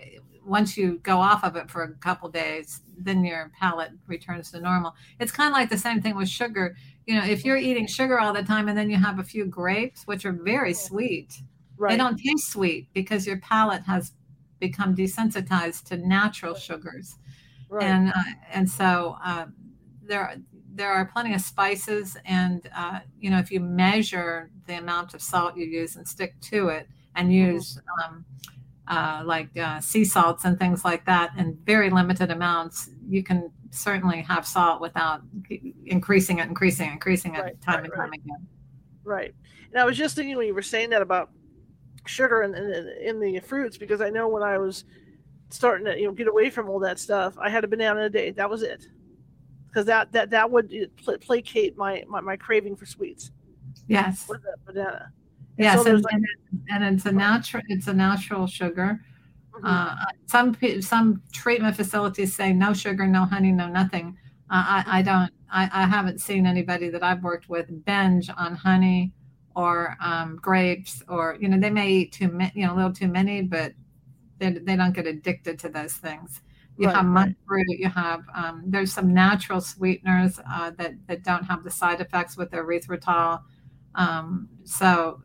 once you go off of it for a couple days, then your palate returns to normal. It's kind of like the same thing with sugar you know, if you're eating sugar all the time and then you have a few grapes, which are very sweet, right. they don't taste sweet because your palate has become desensitized to natural sugars. Right. And uh, and so uh, there there are plenty of spices, and uh, you know, if you measure the amount of salt you use and stick to it, and mm-hmm. use um, uh, like uh, sea salts and things like that in very limited amounts, you can certainly have salt without increasing it, increasing, increasing it right, time right, and time right. again. Right. And I was just thinking when you were saying that about sugar in, in, in the fruits, because I know when I was starting to you know get away from all that stuff, I had a banana a day. That was it. Because that that that would placate my, my my craving for sweets. Yes. With that banana. Yes, so and, like, and, it's a natural it's a natural sugar. Mm-hmm. Uh, some some treatment facilities say no sugar, no honey, no nothing. Uh, I, I don't. I, I haven't seen anybody that I've worked with binge on honey or um, grapes, or you know, they may eat too many, you know, a little too many, but they, they don't get addicted to those things. You right, have monk fruit. You have um, there's some natural sweeteners uh, that that don't have the side effects with erythritol. Um, so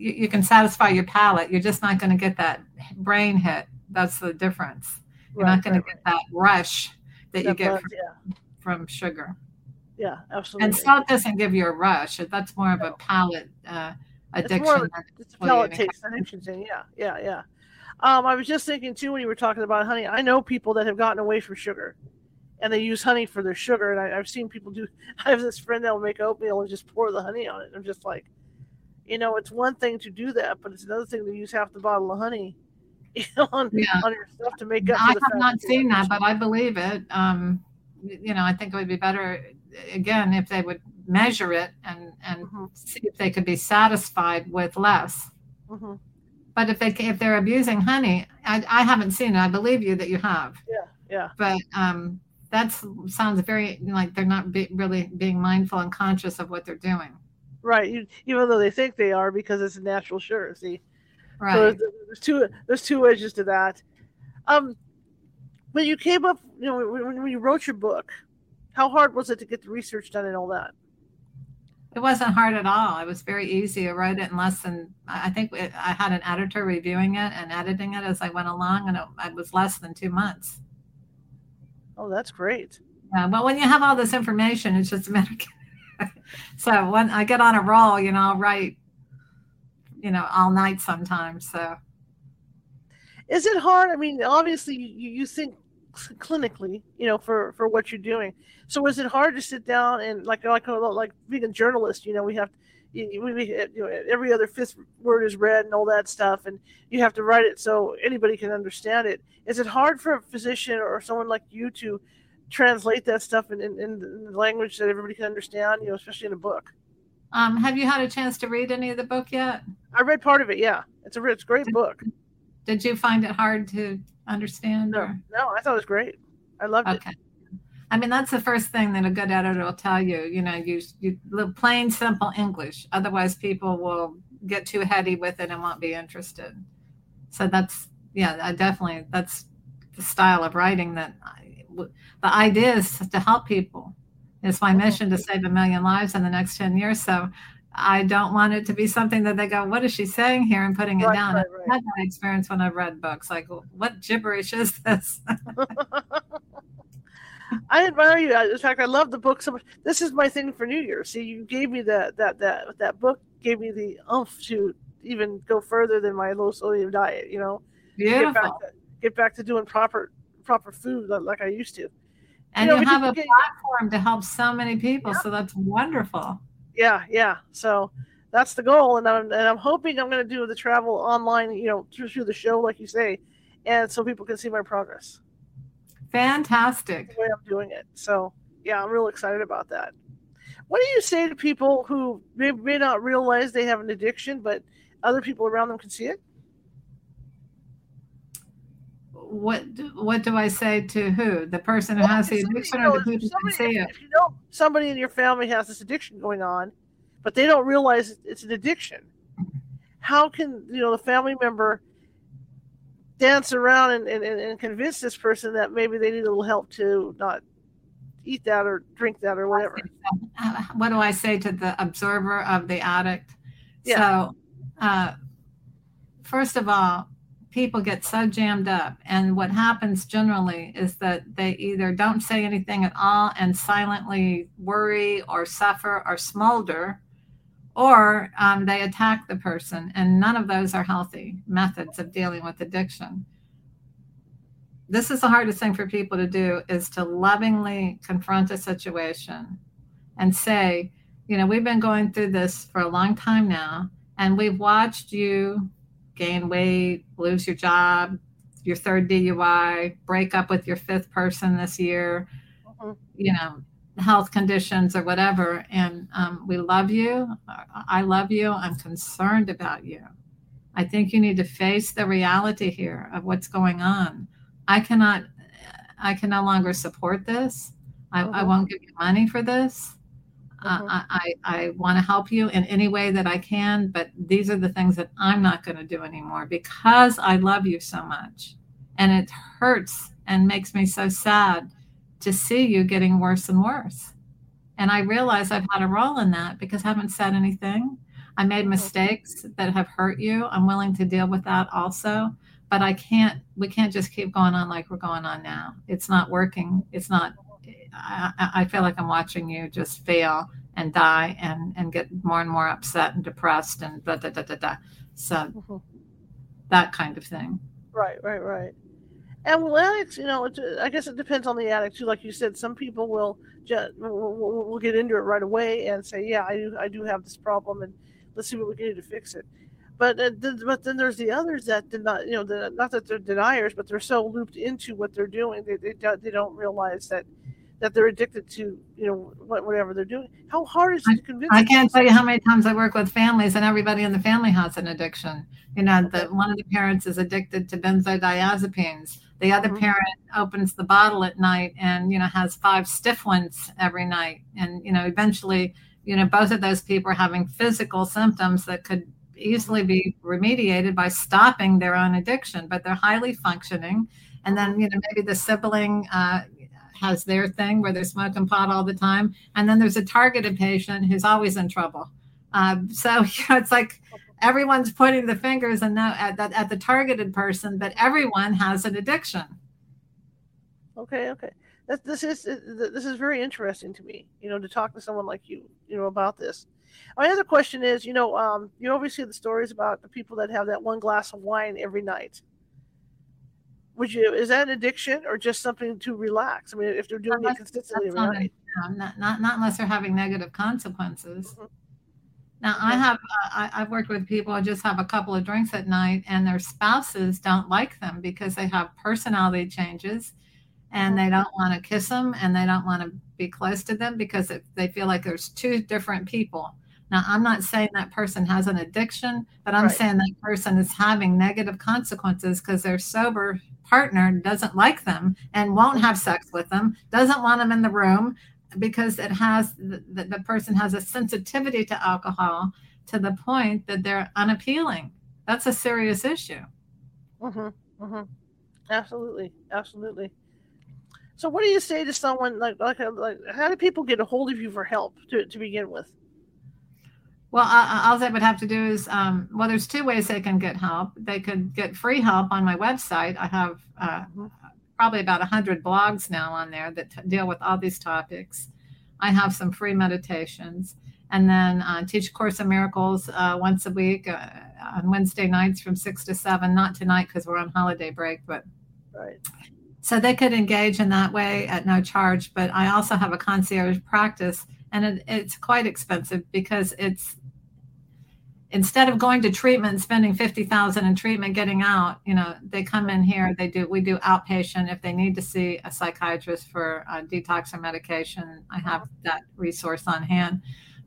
you, you can satisfy your palate. You're just not going to get that brain hit. That's the difference. You're right, not going right, to get that rush that, that you get. From, yeah. from sugar. Yeah, absolutely. And salt doesn't give you a rush. That's more of a palate uh, addiction. It's, more of a, it's a palate taste addiction thing. Yeah, yeah, yeah. Um, I was just thinking too when you were talking about honey. I know people that have gotten away from sugar, and they use honey for their sugar. And I, have seen people do. [LAUGHS] I have this friend that will make oatmeal and just pour the honey on it. I'm just like, you know, it's one thing to do that, but it's another thing to use half the bottle of honey [LAUGHS] you know, on, yeah. on your stuff to make up. I have not seen that, but I believe it. Um, you know, I think it would be better again if they would measure it and and mm-hmm. see if they could be satisfied with less. Mm-hmm. But if they if they're abusing honey, I, I haven't seen it. I believe you that you have. Yeah, yeah. But um, that sounds very like they're not be, really being mindful and conscious of what they're doing. Right, even though they think they are because it's a natural sugar. See, right. So there's, there's two there's two edges to that. Um, when you came up, you know, when, when you wrote your book, how hard was it to get the research done and all that? It wasn't hard at all. It was very easy. I wrote it in less than, I think it, I had an editor reviewing it and editing it as I went along, and it, it was less than two months. Oh, that's great. Yeah, but when you have all this information, it's just a matter. [LAUGHS] so when I get on a roll, you know, I'll write, you know, all night sometimes. So, is it hard? I mean, obviously, you, you think clinically, you know, for for what you're doing. So is it hard to sit down and like like like being a journalist? You know, we have we, you know every other fifth word is read and all that stuff, and you have to write it so anybody can understand it. Is it hard for a physician or someone like you to translate that stuff in, in, in language that everybody can understand? You know, especially in a book. Um, have you had a chance to read any of the book yet? I read part of it. Yeah, it's a it's a great book. Did you find it hard to understand? No, or? no, I thought it was great. I loved it. okay. it. I mean, that's the first thing that a good editor will tell you. You know, use you plain, simple English. Otherwise, people will get too heady with it and won't be interested. So that's yeah, I definitely that's the style of writing that I, the idea is to help people. It's my mission to save a million lives in the next 10 years. So I don't want it to be something that they go, "What is she saying here?" and putting it right, down. Right, right. I've had that experience when I've read books. Like, what gibberish is this? [LAUGHS] I admire you. Uh, in fact, I love the book so much. This is my thing for New Year. See, you gave me that that that that book gave me the umph to even go further than my low sodium diet. You know, beautiful. Get back to, get back to doing proper proper food like I used to. And you, know, you have a get, platform to help so many people, yeah. so that's wonderful yeah, yeah. So that's the goal, and I'm and I'm hoping I'm going to do the travel online, you know, through, through the show, like you say, and so people can see my progress. Fantastic. The way I'm doing it. So yeah, I'm real excited about that. What do you say to people who may, may not realize they have an addiction, but other people around them can see it? What what do I say to who? The person who well, has the addiction or the who can see it? If you know somebody in your family has this addiction going on, but they don't realize it's an addiction, how can you know the family member dance around and, and, and convince this person that maybe they need a little help to not eat that or drink that or whatever? What do I say to the observer of the addict? Yeah. So, uh, first of all, people get so jammed up. And what happens generally is that they either don't say anything at all and silently worry or suffer or smolder, or um, they attack the person. And none of those are healthy methods of dealing with addiction. This is the hardest thing for people to do is to lovingly confront a situation and say, you know, we've been going through this for a long time now, and we've watched you gain weight, lose your job, your third DUI, break up with your fifth person this year, mm-hmm. you know, health conditions or whatever. And um, we love you. I love you. I'm concerned about you. I think you need to face the reality here of what's going on. I cannot, I can no longer support this. I, mm-hmm. I won't give you money for this. Uh, I, I, I want to help you in any way that I can, but these are the things that I'm not going to do anymore because I love you so much. And it hurts and makes me so sad to see you getting worse and worse. And I realize I've had a role in that because I haven't said anything. I made mistakes that have hurt you. I'm willing to deal with that also. But I can't, we can't just keep going on like we're going on now. It's not working. It's not I, I feel like I'm watching you just fail and die and and get more and more upset and depressed and da da da da da. So mm-hmm. that kind of thing. Right, right, right. And well, addicts, you know, I guess it depends on the addict too. Like you said, some people will just will, will get into it right away and say, "Yeah, I do, I do have this problem, and let's see what we can do to fix it." But uh, but then there's the others that did not, you know, the, not that they're deniers, but they're so looped into what they're doing, they they, they don't realize that that they're addicted to, you know, whatever they're doing. How hard is it to convince? I can't tell you how many times I work with families, and everybody in the family has an addiction. You know, okay. that one of the parents is addicted to benzodiazepines. The other mm-hmm. parent opens the bottle at night and you know has five stiff ones every night, and you know eventually, you know, both of those people are having physical symptoms that could easily be remediated by stopping their own addiction, but they're highly functioning. And then, you know, maybe the sibling uh, has their thing where they're smoking pot all the time. And then there's a targeted patient who's always in trouble. Um, so [LAUGHS] you know, it's like everyone's pointing the fingers and now at, at, the targeted person, but everyone has an addiction. Okay, okay. This, this is this is very interesting to me. You know, to talk to someone like you, you know, about this. My other question is, you know, um, you always see the stories about the people that have that one glass of wine every night would you is that an addiction or just something to relax i mean if they're doing it consistently every not, night. not, not, not unless they're having negative consequences mm-hmm. now i have uh, I, i've worked with people who just have a couple of drinks at night and their spouses don't like them because they have personality changes and mm-hmm. they don't want to kiss them and they don't want to be close to them because it, they feel like there's two different people now, I'm not saying that person has an addiction, but I'm right. saying that person is having negative consequences because their sober partner doesn't like them and won't have sex with them, doesn't want them in the room because it has the, the person has a sensitivity to alcohol to the point that they're unappealing. That's a serious issue. Mm-hmm, mm-hmm. Absolutely, absolutely. So, what do you say to someone like like like how do people get a hold of you for help to, to begin with? Well, all they would have to do is, um, well, there's two ways they can get help. They could get free help on my website. I have uh, probably about 100 blogs now on there that t- deal with all these topics. I have some free meditations. And then uh, teach Course in Miracles uh, once a week uh, on Wednesday nights from 6 to 7. Not tonight because we're on holiday break, but. Right. So they could engage in that way at no charge. But I also have a concierge practice and it, it's quite expensive because it's instead of going to treatment and spending 50,000 in treatment getting out, you know, they come in here, they do we do outpatient if they need to see a psychiatrist for uh, detox or medication, I have that resource on hand.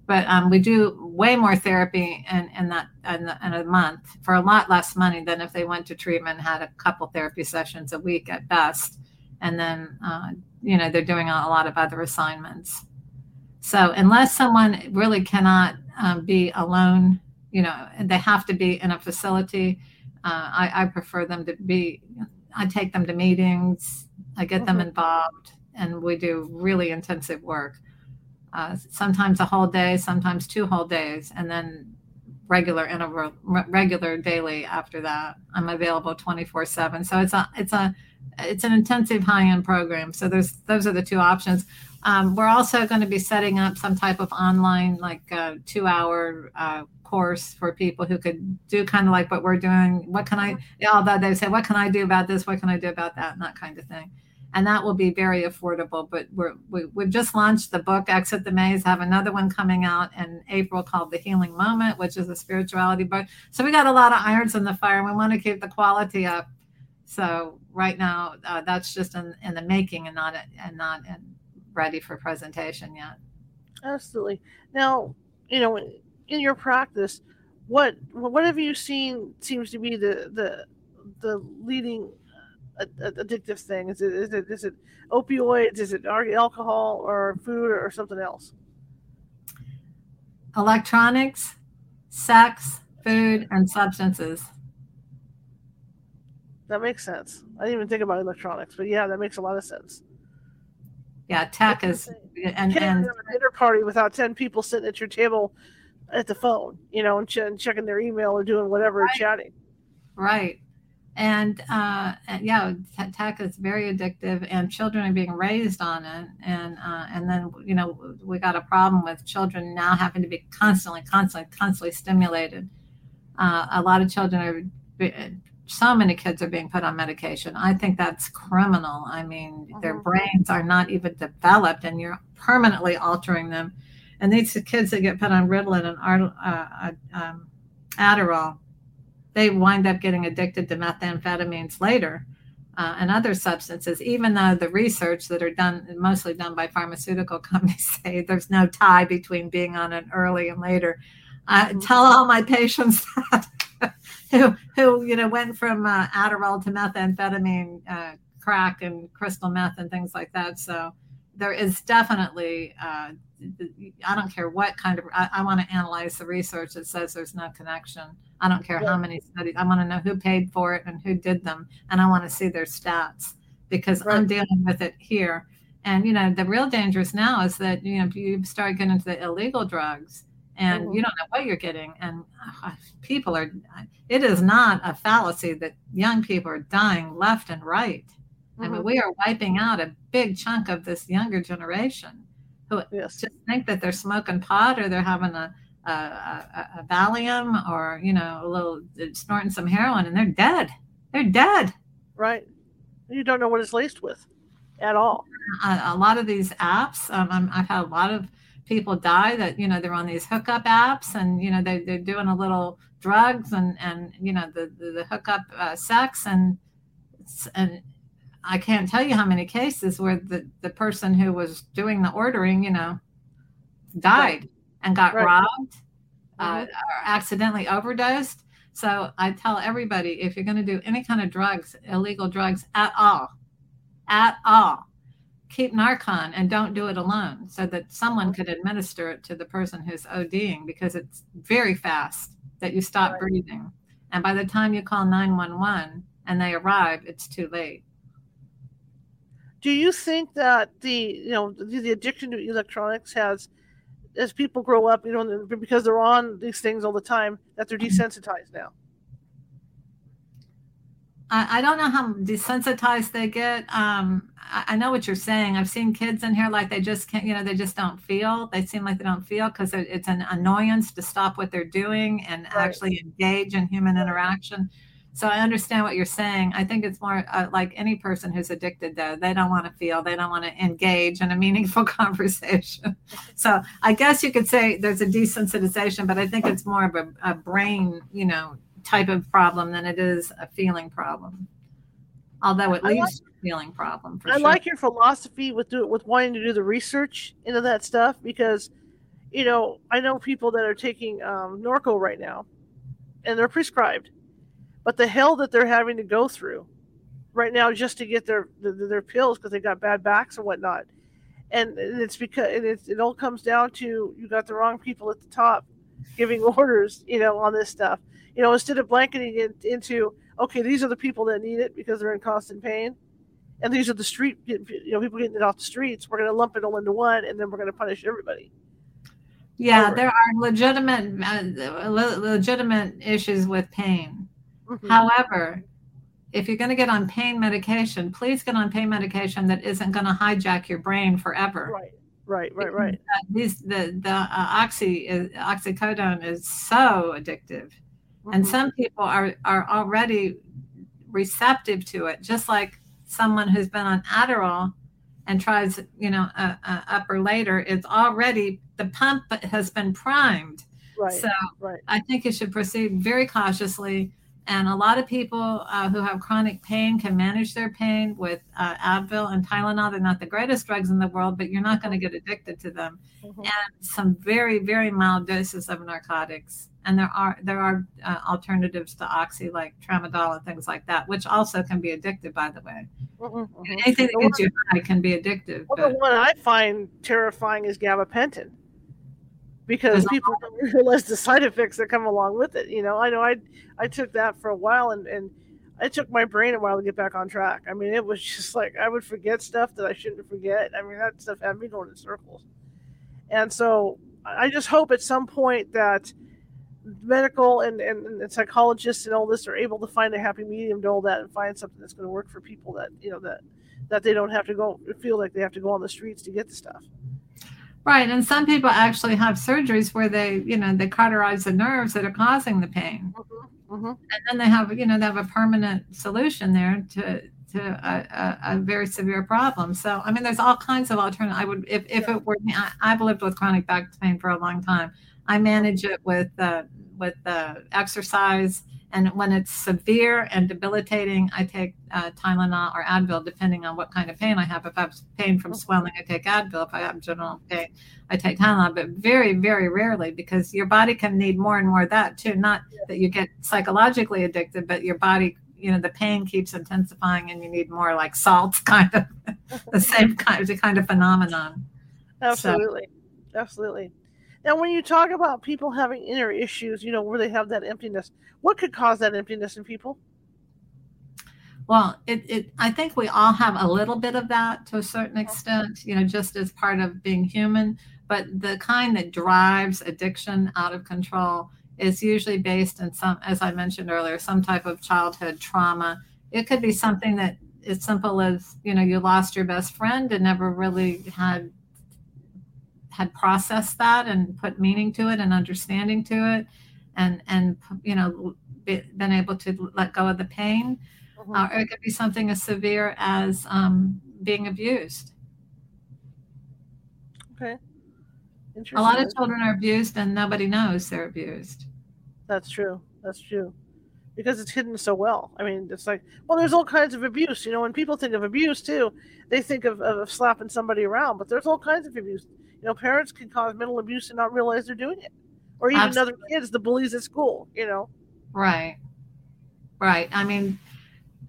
But um, we do way more therapy in, in that in, in, a month for a lot less money than if they went to treatment had a couple therapy sessions a week at best. And then, uh, you know, they're doing a lot of other assignments. So unless someone really cannot um, be alone you know, they have to be in a facility. Uh, I, I, prefer them to be, I take them to meetings, I get them mm-hmm. involved, and we do really intensive work. Uh, sometimes a whole day, sometimes two whole days, and then regular interval, regular daily after that. I'm available 24 seven. So it's a, it's a, it's an intensive high end program. So there's, those are the two options. Um, we're also going to be setting up some type of online, like uh, two hour uh, course for people who could do kind of like what we're doing. What can I, that they say, what can I do about this? What can I do about that? And that kind of thing. And that will be very affordable. But we're, we, we've just launched the book, Exit the Maze, have another one coming out in April called The Healing Moment, which is a spirituality book. So we got a lot of irons in the fire and we want to keep the quality up. So right now, uh, that's just in, in the making and not and not ready for presentation yet. Absolutely. Now, you know, in your practice, what what have you seen seems to be the the the leading uh, addictive thing? Is it is it is it opioids? Is it alcohol or food or something else? Electronics, sex, food, and substances. That makes sense. I didn't even think about electronics, but yeah, that makes a lot of sense. Yeah, tech is and, and a dinner party without ten people sitting at your table at the phone, you know, and, ch- and checking their email or doing whatever, right. chatting. Right. and uh, yeah, tech is very addictive, and children are being raised on it, and uh, and then you know we got a problem with children now having to be constantly, constantly, constantly stimulated. Uh, a lot of children are, so many kids are being put on medication. I think that's criminal. I mean, uh-huh. their brains are not even developed, and you're permanently altering them. And these kids that get put on Ritalin and uh, uh, um, Adderall they wind up getting addicted to methamphetamines later uh, and other substances, even though the research that are done, mostly done by pharmaceutical [LAUGHS] companies, say there's no tie between being on it early and later. I mm-hmm. tell all my patients [LAUGHS] that who, who, you know, went from uh, Adderall to methamphetamine, uh, crack and crystal meth and things like that. So there is definitely, uh, I don't care what kind of, I, I want to analyze the research that says there's no connection. I don't care yeah. how many studies. I want to know who paid for it and who did them, and I want to see their stats because right. I'm dealing with it here. And you know, the real dangerous now is that you know you start getting into the illegal drugs, and mm-hmm. you don't know what you're getting. And uh, people are. It is not a fallacy that young people are dying left and right. Mm-hmm. I mean, mm-hmm. we are wiping out a big chunk of this younger generation who yes. just think that they're smoking pot or they're having a a, a, a Valium or you know a little snorting some heroin, and they're dead. They're dead. Right. You don't know what it's laced with at all. A, a lot of these apps, um, i have had a lot of people die that you know they're on these hookup apps and you know they, they're doing a little drugs and and you know the the, the hookup uh, sex and and I can't tell you how many cases where the the person who was doing the ordering you know died and got right. robbed uh, mm-hmm. or accidentally overdosed. So I tell everybody if you're going to do any kind of drugs, illegal drugs at all, at all, keep Narcan and don't do it alone so that someone mm-hmm. could administer it to the person who's ODing because it's very fast that you stop right. breathing. And by the time you call 911 and they arrive, it's too late. Do you think that the you know the, the addiction to electronics has as people grow up, you know, because they're on these things all the time, that they're desensitized now. I, I don't know how desensitized they get. Um, I, I, know what you're saying. I've seen kids in here like they just can't, you know, they just don't feel. They seem like they don't feel because it's an annoyance to stop what they're doing and right. actually engage in human interaction. So I understand what you're saying. I think it's more uh, like any person who's addicted, though. They don't want to feel, they don't want to engage in a [LAUGHS] meaningful conversation. so I guess you could say there's a desensitization, but I think it's more of a, a brain, you know, type of problem than it is a feeling problem. Although it leaves like, a feeling problem. I sure. like your philosophy with do, with wanting to do the research into that stuff because, you know, I know people that are taking um, Norco right now, and they're prescribed but the hell that they're having to go through right now just to get their their, their pills because they got bad backs and whatnot. And it's because and it's, it all comes down to you got the wrong people at the top giving [LAUGHS] orders you know on this stuff. You know instead of blanketing it into okay these are the people that need it because they're in constant pain and these are the street you know people getting it off the streets we're going to lump it all into one and then we're going to punish everybody. Yeah Over. there are legitimate uh, legitimate issues with pain Mm-hmm. However, if you're going to get on pain medication, please get on pain medication that isn't going to hijack your brain forever. Right, right, right, right. These the the uh, oxy is, oxycodone is so addictive, mm-hmm. and some people are are already receptive to it, just like someone who's been on Adderall and tries, you know, uh, uh, up or later, it's already the pump has been primed. Right. So right. I think you should proceed very cautiously and a lot of people uh, who have chronic pain can manage their pain with uh, Advil and Tylenol. They're not the greatest drugs in the world, but you're not going to get addicted to them. Mm-hmm. And some very, very mild doses of narcotics. And there are there are uh, alternatives to oxy like tramadol and things like that, which also can be addictive. By the way, mm-hmm. anything that gets you high can be addictive. Well, but... the one I find terrifying is gabapentin because people don't [LAUGHS] realize the side effects that come along with it. You know, I know I I took that for a while and and it took my brain a while to get back on track. I mean, it was just [LAUGHS] like I would forget stuff that I shouldn't forget. I mean, that stuff had me going in circles. And so I just hope at some point that medical and, and, and psychologists and all this are able to find a happy medium to all that and find something that's going to work for people that you know that that they don't have to go feel like they have to go on the streets to get the stuff. Right, and some people actually have surgeries where they, you know, they cauterize the nerves that are causing the pain, mm-hmm. Mm-hmm. and then they have, you know, they have a permanent solution there to to a, a, a, very severe problem. So, I mean, there's all kinds of alternatives. I would, if, if it were, me, I've lived with chronic back pain for a long time. I manage it with uh, with the exercise, and when it's severe and debilitating, I take uh, Tylenol or Advil, depending on what kind of pain I have. If I have pain from swelling, I take Advil. If I have general pain, I take Tylenol. But very, very rarely, because your body can need more and more of that too. Not that you get psychologically addicted, but your body you know the pain keeps intensifying and you need more like salts, [LAUGHS] kind of the same kind of kind of phenomenon absolutely so. absolutely now when you talk about people having inner issues you know where they have that emptiness what could cause that emptiness in people? Well it, it i think we all have a little bit of that to a certain extent you know just as part of being human. But the kind that drives addiction out of control is usually based in some, as I mentioned earlier, some type of childhood trauma. It could be something that as simple as you know you lost your best friend and never really had had processed that and put meaning to it and understanding to it, and and you know been able to let go of the pain. Mm-hmm. Uh, or it could be something as severe as um, being abused. Okay. A lot of children are abused and nobody knows they're abused. That's true. That's true. Because it's hidden so well. I mean, it's like, well, there's all kinds of abuse. You know, when people think of abuse too, they think of, of slapping somebody around, but there's all kinds of abuse. You know, parents can cause mental abuse and not realize they're doing it. Or even Absolutely. other kids, the bullies at school, you know. Right. Right. I mean,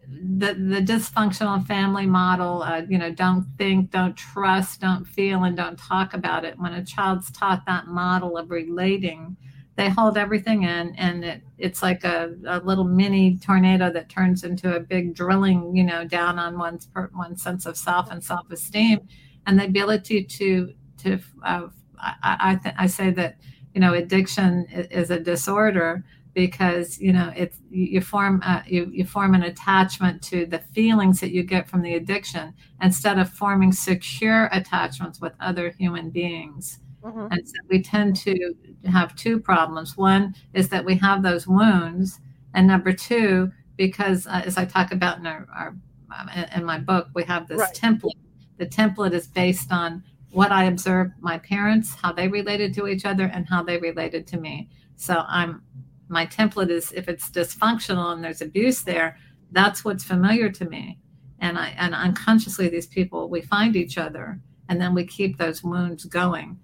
the the dysfunctional family model uh, you know don't think don't trust don't feel and don't talk about it when a child's taught that model of relating they hold everything in and it, it's like a, a little mini tornado that turns into a big drilling you know down on one's one's sense of self and self-esteem and the ability to to uh, I, I, th- I say that you know addiction is a disorder because you know it's you form a, you, you form an attachment to the feelings that you get from the addiction instead of forming secure attachments with other human beings mm-hmm. and so we tend to have two problems one is that we have those wounds and number two because uh, as i talk about in our, our um, in my book we have this right. template the template is based on what i observed my parents how they related to each other and how they related to me so i'm my template is if it's dysfunctional and there's abuse there, that's what's familiar to me. And I and unconsciously these people we find each other and then we keep those wounds going.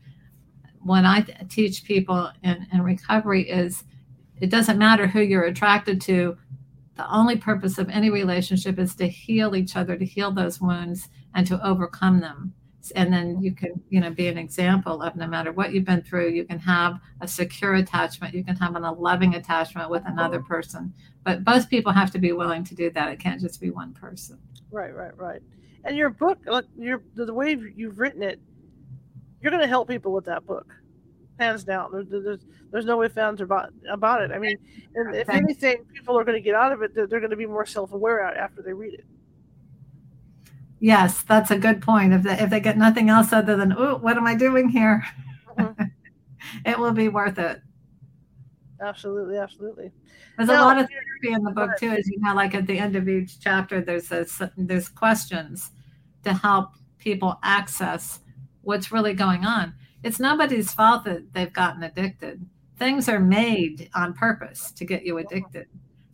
When I teach people in, in recovery is it doesn't matter who you're attracted to. The only purpose of any relationship is to heal each other, to heal those wounds and to overcome them and then you can you know be an example of no matter what you've been through you can have a secure attachment you can have an, a loving attachment with another person. But both people have to be willing to do that. It can't just be one person. Right right right. And your book like your the way you've written it you're going to help people with that book hands down. There's there's, there's no ifs ands about about it. I mean and if anything people are going to get out of it they're, they're going to be more self-aware out after they read it Yes, that's a good point. If they, if they get nothing else other than, oh, what am I doing here? Mm-hmm. [LAUGHS] it will be worth it. Absolutely, absolutely. There's now, a lot of therapy in the book too, as you know. Like at the end of each chapter, there's a, there's questions to help people access what's really going on. It's nobody's fault that they've gotten addicted. Things are made on purpose to get you addicted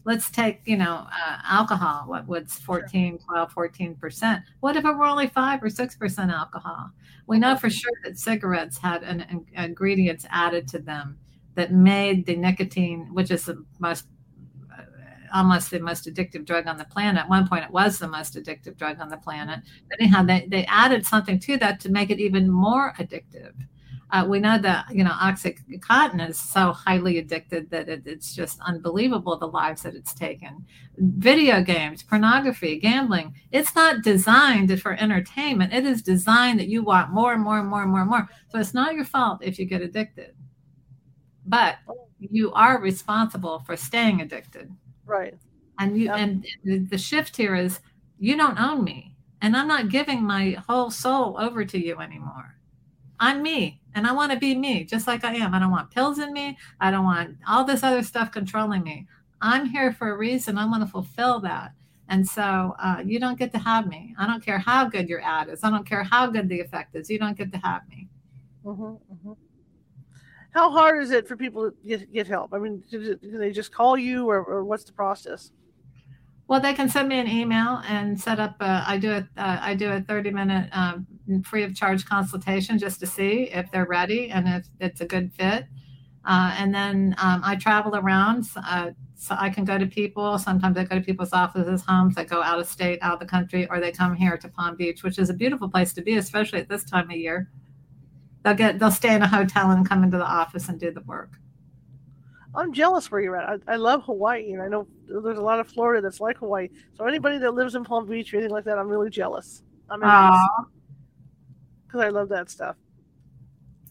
let's take you know uh, alcohol what what's 14 12 14% what if it were only 5 or 6% alcohol? We know for sure that cigarettes had an, an ingredients added to them that made the nicotine which is the most uh, almost the most addictive drug on the planet. At one point it was the most addictive drug on the planet but anyhow they, they added something to that to make it even more addictive uh, we know that you know oxycontin is so highly addicted that it, it's just unbelievable the lives that it's taken video games pornography gambling it's not designed for entertainment it is designed that you want more and more and more and more and more so it's not your fault if you get addicted but you are responsible for staying addicted. Right. And you and the shift here is you don't own me. And I'm not giving my whole soul over to you anymore. I'm me and I want to be me just like I am. I don't want pills in me. I don't want all this other stuff controlling me. I'm here for a reason. I want to fulfill that. And so uh, you don't get to have me. I don't care how good your ad is. I don't care how good the effect is. You don't get to have me. Mm-hmm, mm-hmm. How hard is it for people to get, get help? I mean, do, do they just call you or, or what's the process? Well, they can send me an email and set up. A, I do a uh, I do a thirty minute um, free of charge consultation just to see if they're ready and if it's a good fit. Uh, and then um, I travel around. Uh, so I can go to people. Sometimes I go to people's offices, homes. I go out of state, out of the country, or they come here to Palm Beach, which is a beautiful place to be, especially at this time of year. They'll get they'll stay in a hotel and come into the office and do the work. I'm jealous where you're at. I, I love Hawaii, and I know there's a lot of Florida that's like Hawaii. So anybody that lives in Palm Beach or anything like that, I'm really jealous. I'm because I love that stuff.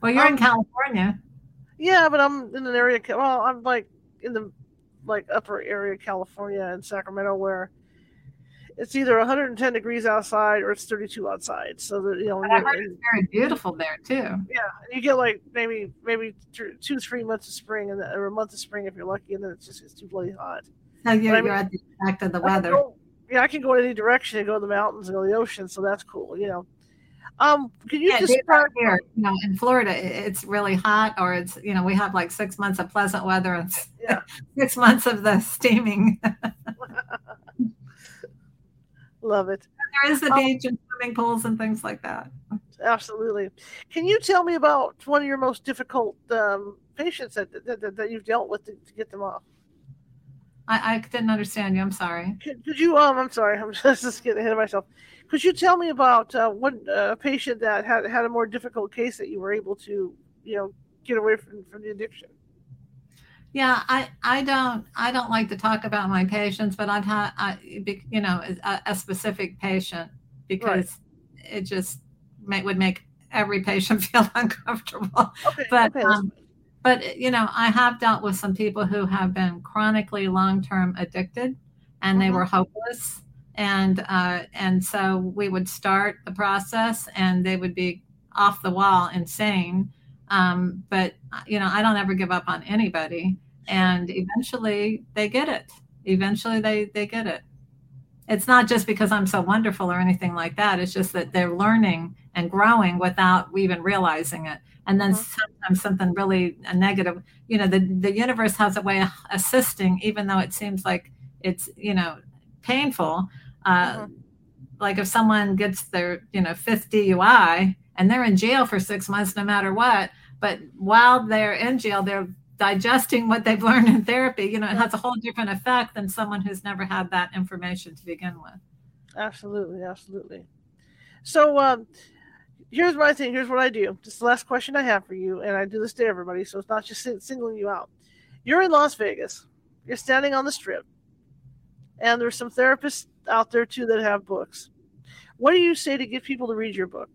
Well, you're um, in California. Yeah, but I'm in an area. Well, I'm like in the like upper area of California and Sacramento where it's either 110 degrees outside or it's 32 outside. So that you know, I heard it's very beautiful there too. Yeah, you get like maybe maybe two three months of spring and or a month of spring if you're lucky, and then it's just it's too bloody hot. No, you're, I mean, you're at the effect of the weather. Go, yeah, I can go in any direction and go to the mountains and go to the ocean, so that's cool. You know. Um, can you yeah, describe here? You know, in Florida, it's really hot, or it's you know we have like six months of pleasant weather and yeah. [LAUGHS] six months of the steaming. [LAUGHS] Love it. There is the um, beach and swimming pools and things like that. Absolutely. Can you tell me about one of your most difficult um, patients that, that, that, you've dealt with to, to get them off? I, I, didn't understand you. I'm sorry. Could, could, you? Um, I'm sorry. I'm [LAUGHS] just getting ahead of myself. Could you tell me about uh, one uh, patient that had had a more difficult case that you were able to, you know, get away from, from the addiction? Yeah, I, I don't I don't like to talk about my patients, but I've had I, you know a, a specific patient because right. it just may, would make every patient [LAUGHS] feel uncomfortable. Okay, but okay, um, but you know I have dealt with some people who have been chronically long term addicted, and they mm-hmm. were hopeless, and uh, and so we would start the process, and they would be off the wall, insane. Um, but you know I don't ever give up on anybody and eventually they get it. Eventually they they get it. It's not just because i'm so wonderful or anything like that. It's just that they're learning and growing without even realizing it. And then mm-hmm. sometimes something really negative you know the, the universe has a way of assisting even though it seems like it's you know painful. Uh, mm-hmm. like if someone gets their you know fifth dui and they're in jail for six months no matter what but while they're in jail they're digesting what they've learned in therapy, you know, it has a whole different effect than someone who's never had that information to begin with. Absolutely, absolutely. So um, here's my thing. Here's what I do. This is the last question I have for you, and I do this to everybody, so it's not just singling you out. You're in Las Vegas. You're standing on the strip, and there's some therapists out there too that have books. What do you say to get people to read your book?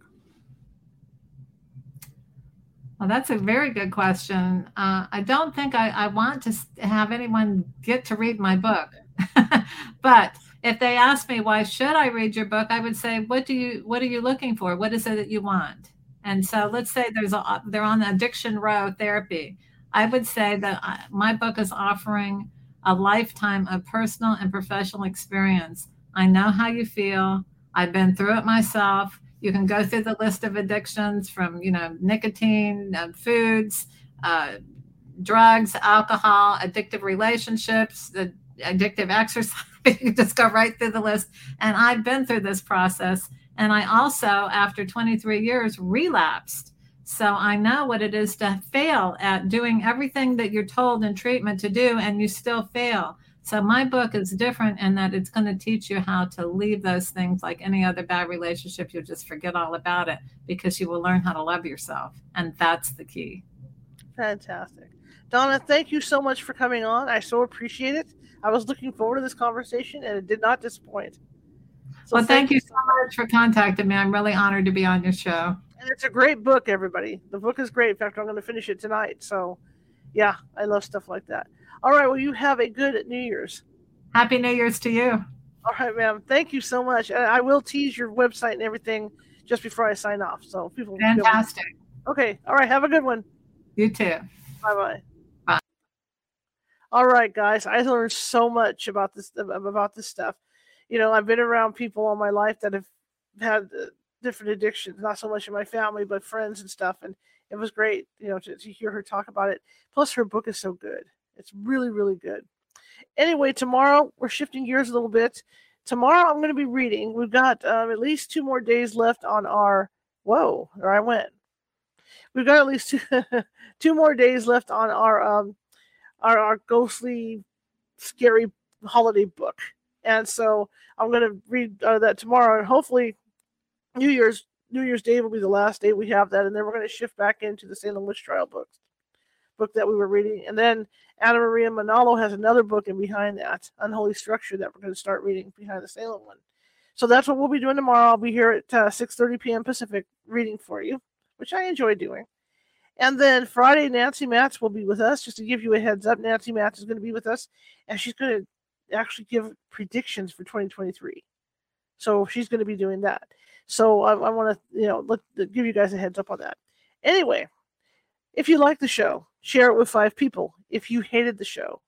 Well, that's a very good question. Uh, I don't think I, I, want to have anyone get to read my book, [LAUGHS] but if they ask me why should I read your book, I would say, what do you what are you looking for? What is it that you want? And so let's say there's a they're on the addiction row therapy. I would say that I, my book is offering a lifetime of personal and professional experience. I know how you feel. I've been through it myself. You can go through the list of addictions from, you know, nicotine, uh, foods, uh, drugs, alcohol, addictive relationships, the addictive [LAUGHS] exercise. you just go right through the list. And I've been through this process. And I also, after 23 years, relapsed. So I know what it is to fail at doing everything that you're told in treatment to do, and you still fail. So my book is different in that it's going to teach you how to leave those things like any other bad relationship. You'll just forget all about it because you will learn how to love yourself. And that's the key. Fantastic. Donna, thank you so much for coming on. I so appreciate it. I was looking forward to this conversation and it did not disappoint. So well, thank, thank you so much for contacting me. I'm really honored to be on your show. And it's a great book, everybody. The book is great. In fact, I'm going to finish it tonight. So Yeah, I love stuff like that. All right. Well, you have a good New Year's. Happy New Year's to you. All right, ma'am. Thank you so much. And I will tease your website and everything just before I sign off. So people. Fantastic. Okay. All right. Have a good one. You too. Bye bye. Bye. All right, guys. I learned so much about this about this stuff. You know, I've been around people all my life that have had uh, different addictions. Not so much in my family, but friends and stuff. And it was great, you know, to, to hear her talk about it. Plus, her book is so good. It's really, really good. Anyway, tomorrow we're shifting gears a little bit. Tomorrow I'm going to be reading. We've got um, at least two more days left on our. Whoa, there I went. We've got at least two, [LAUGHS] two more days left on our um our, our ghostly, scary holiday book, and so I'm going to read uh, that tomorrow, and hopefully, New Year's New Year's Day will be the last day we have that, and then we're going to shift back into the Salem Witch Trial books book that we were reading. And then Anna Maria Manalo has another book in behind that, Unholy Structure, that we're going to start reading behind the Salem one. So that's what we'll be doing tomorrow. I'll be here at uh, 6.30 p.m. Pacific reading for you, which I enjoy doing. And then Friday, Nancy Matz will be with us. Just to give you a heads up, Nancy Matz is going to be with us, and she's going to actually give predictions for 2023. So she's going to be doing that. So I, I want to, you know, let, give you guys a heads up on that. Anyway, if you like the show, share it with five people. If you hated the show,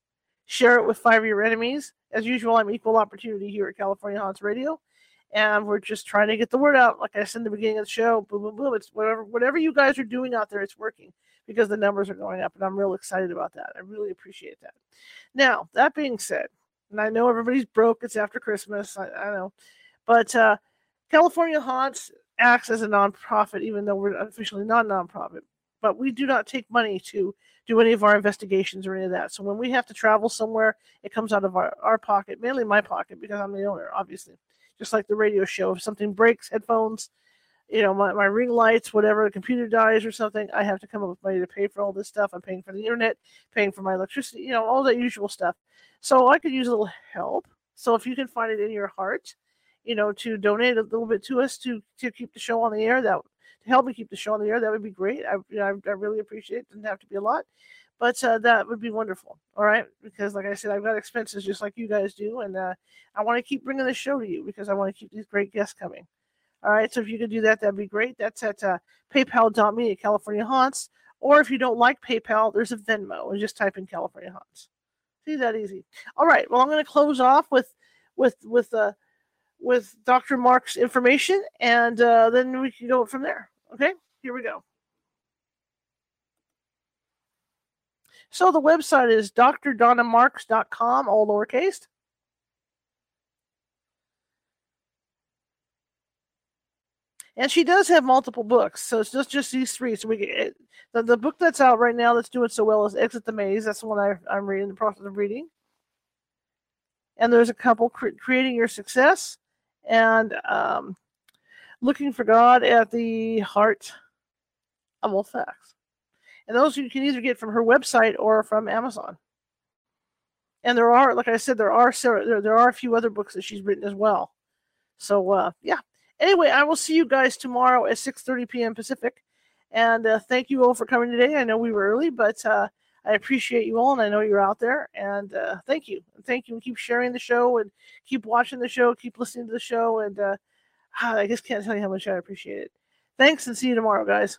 share it with five of your enemies. As usual, I'm equal opportunity here at California Haunts Radio, and we're just trying to get the word out. Like I said in the beginning of the show, boom, boom, boom. It's whatever, whatever you guys are doing out there, it's working because the numbers are going up, and I'm real excited about that. I really appreciate that. Now, that being said, and I know everybody's broke. It's after Christmas. I, I know, but uh, California Haunts acts as a nonprofit, even though we're officially not nonprofit but we do not take money to do any of our investigations or any of that. So when we have to travel somewhere, it comes out of our, our pocket, mainly my pocket because I'm the owner, obviously. Just like the radio show. If something breaks, headphones, you know, my, my ring lights, whatever, the computer dies or something, I have to come up with money to pay for all this stuff. I'm paying for the internet, paying for my electricity, you know, all that usual stuff. So I could use a little help. So if you can find it in your heart, you know, to donate a little bit to us to to keep the show on the air, that to help me keep the show on the air, that would be great. I, you know, I, I really appreciate it. Doesn't have to be a lot, but uh, that would be wonderful. All right, because like I said, I've got expenses just like you guys do, and uh, I want to keep bringing the show to you because I want to keep these great guests coming. All right, so if you could do that, that'd be great. That's at uh, PayPal.me at California Haunts, or if you don't like PayPal, there's a Venmo, and just type in California Haunts. See that easy. All right, well, I'm going to close off with with with uh with Dr. Mark's information, and uh, then we can go from there. Okay, here we go. So the website is drdonnamarks.com, all lowercase. And she does have multiple books, so it's just just these three. So we get the, the book that's out right now that's doing so well is Exit the Maze. That's the one I, I'm reading, in the process of reading. And there's a couple cre- creating your success, and um, looking for God at the heart of all facts. And those you can either get from her website or from Amazon. And there are, like I said, there are there, there are a few other books that she's written as well. So uh, yeah. Anyway, I will see you guys tomorrow at 6:30 p.m. Pacific. And uh, thank you all for coming today. I know we were early, but uh, I appreciate you all, and I know you're out there. And uh, thank you, thank you, and keep sharing the show, and keep watching the show, keep listening to the show, and uh, [SIGHS] I just can't tell you how much I appreciate it. Thanks and see you tomorrow, guys.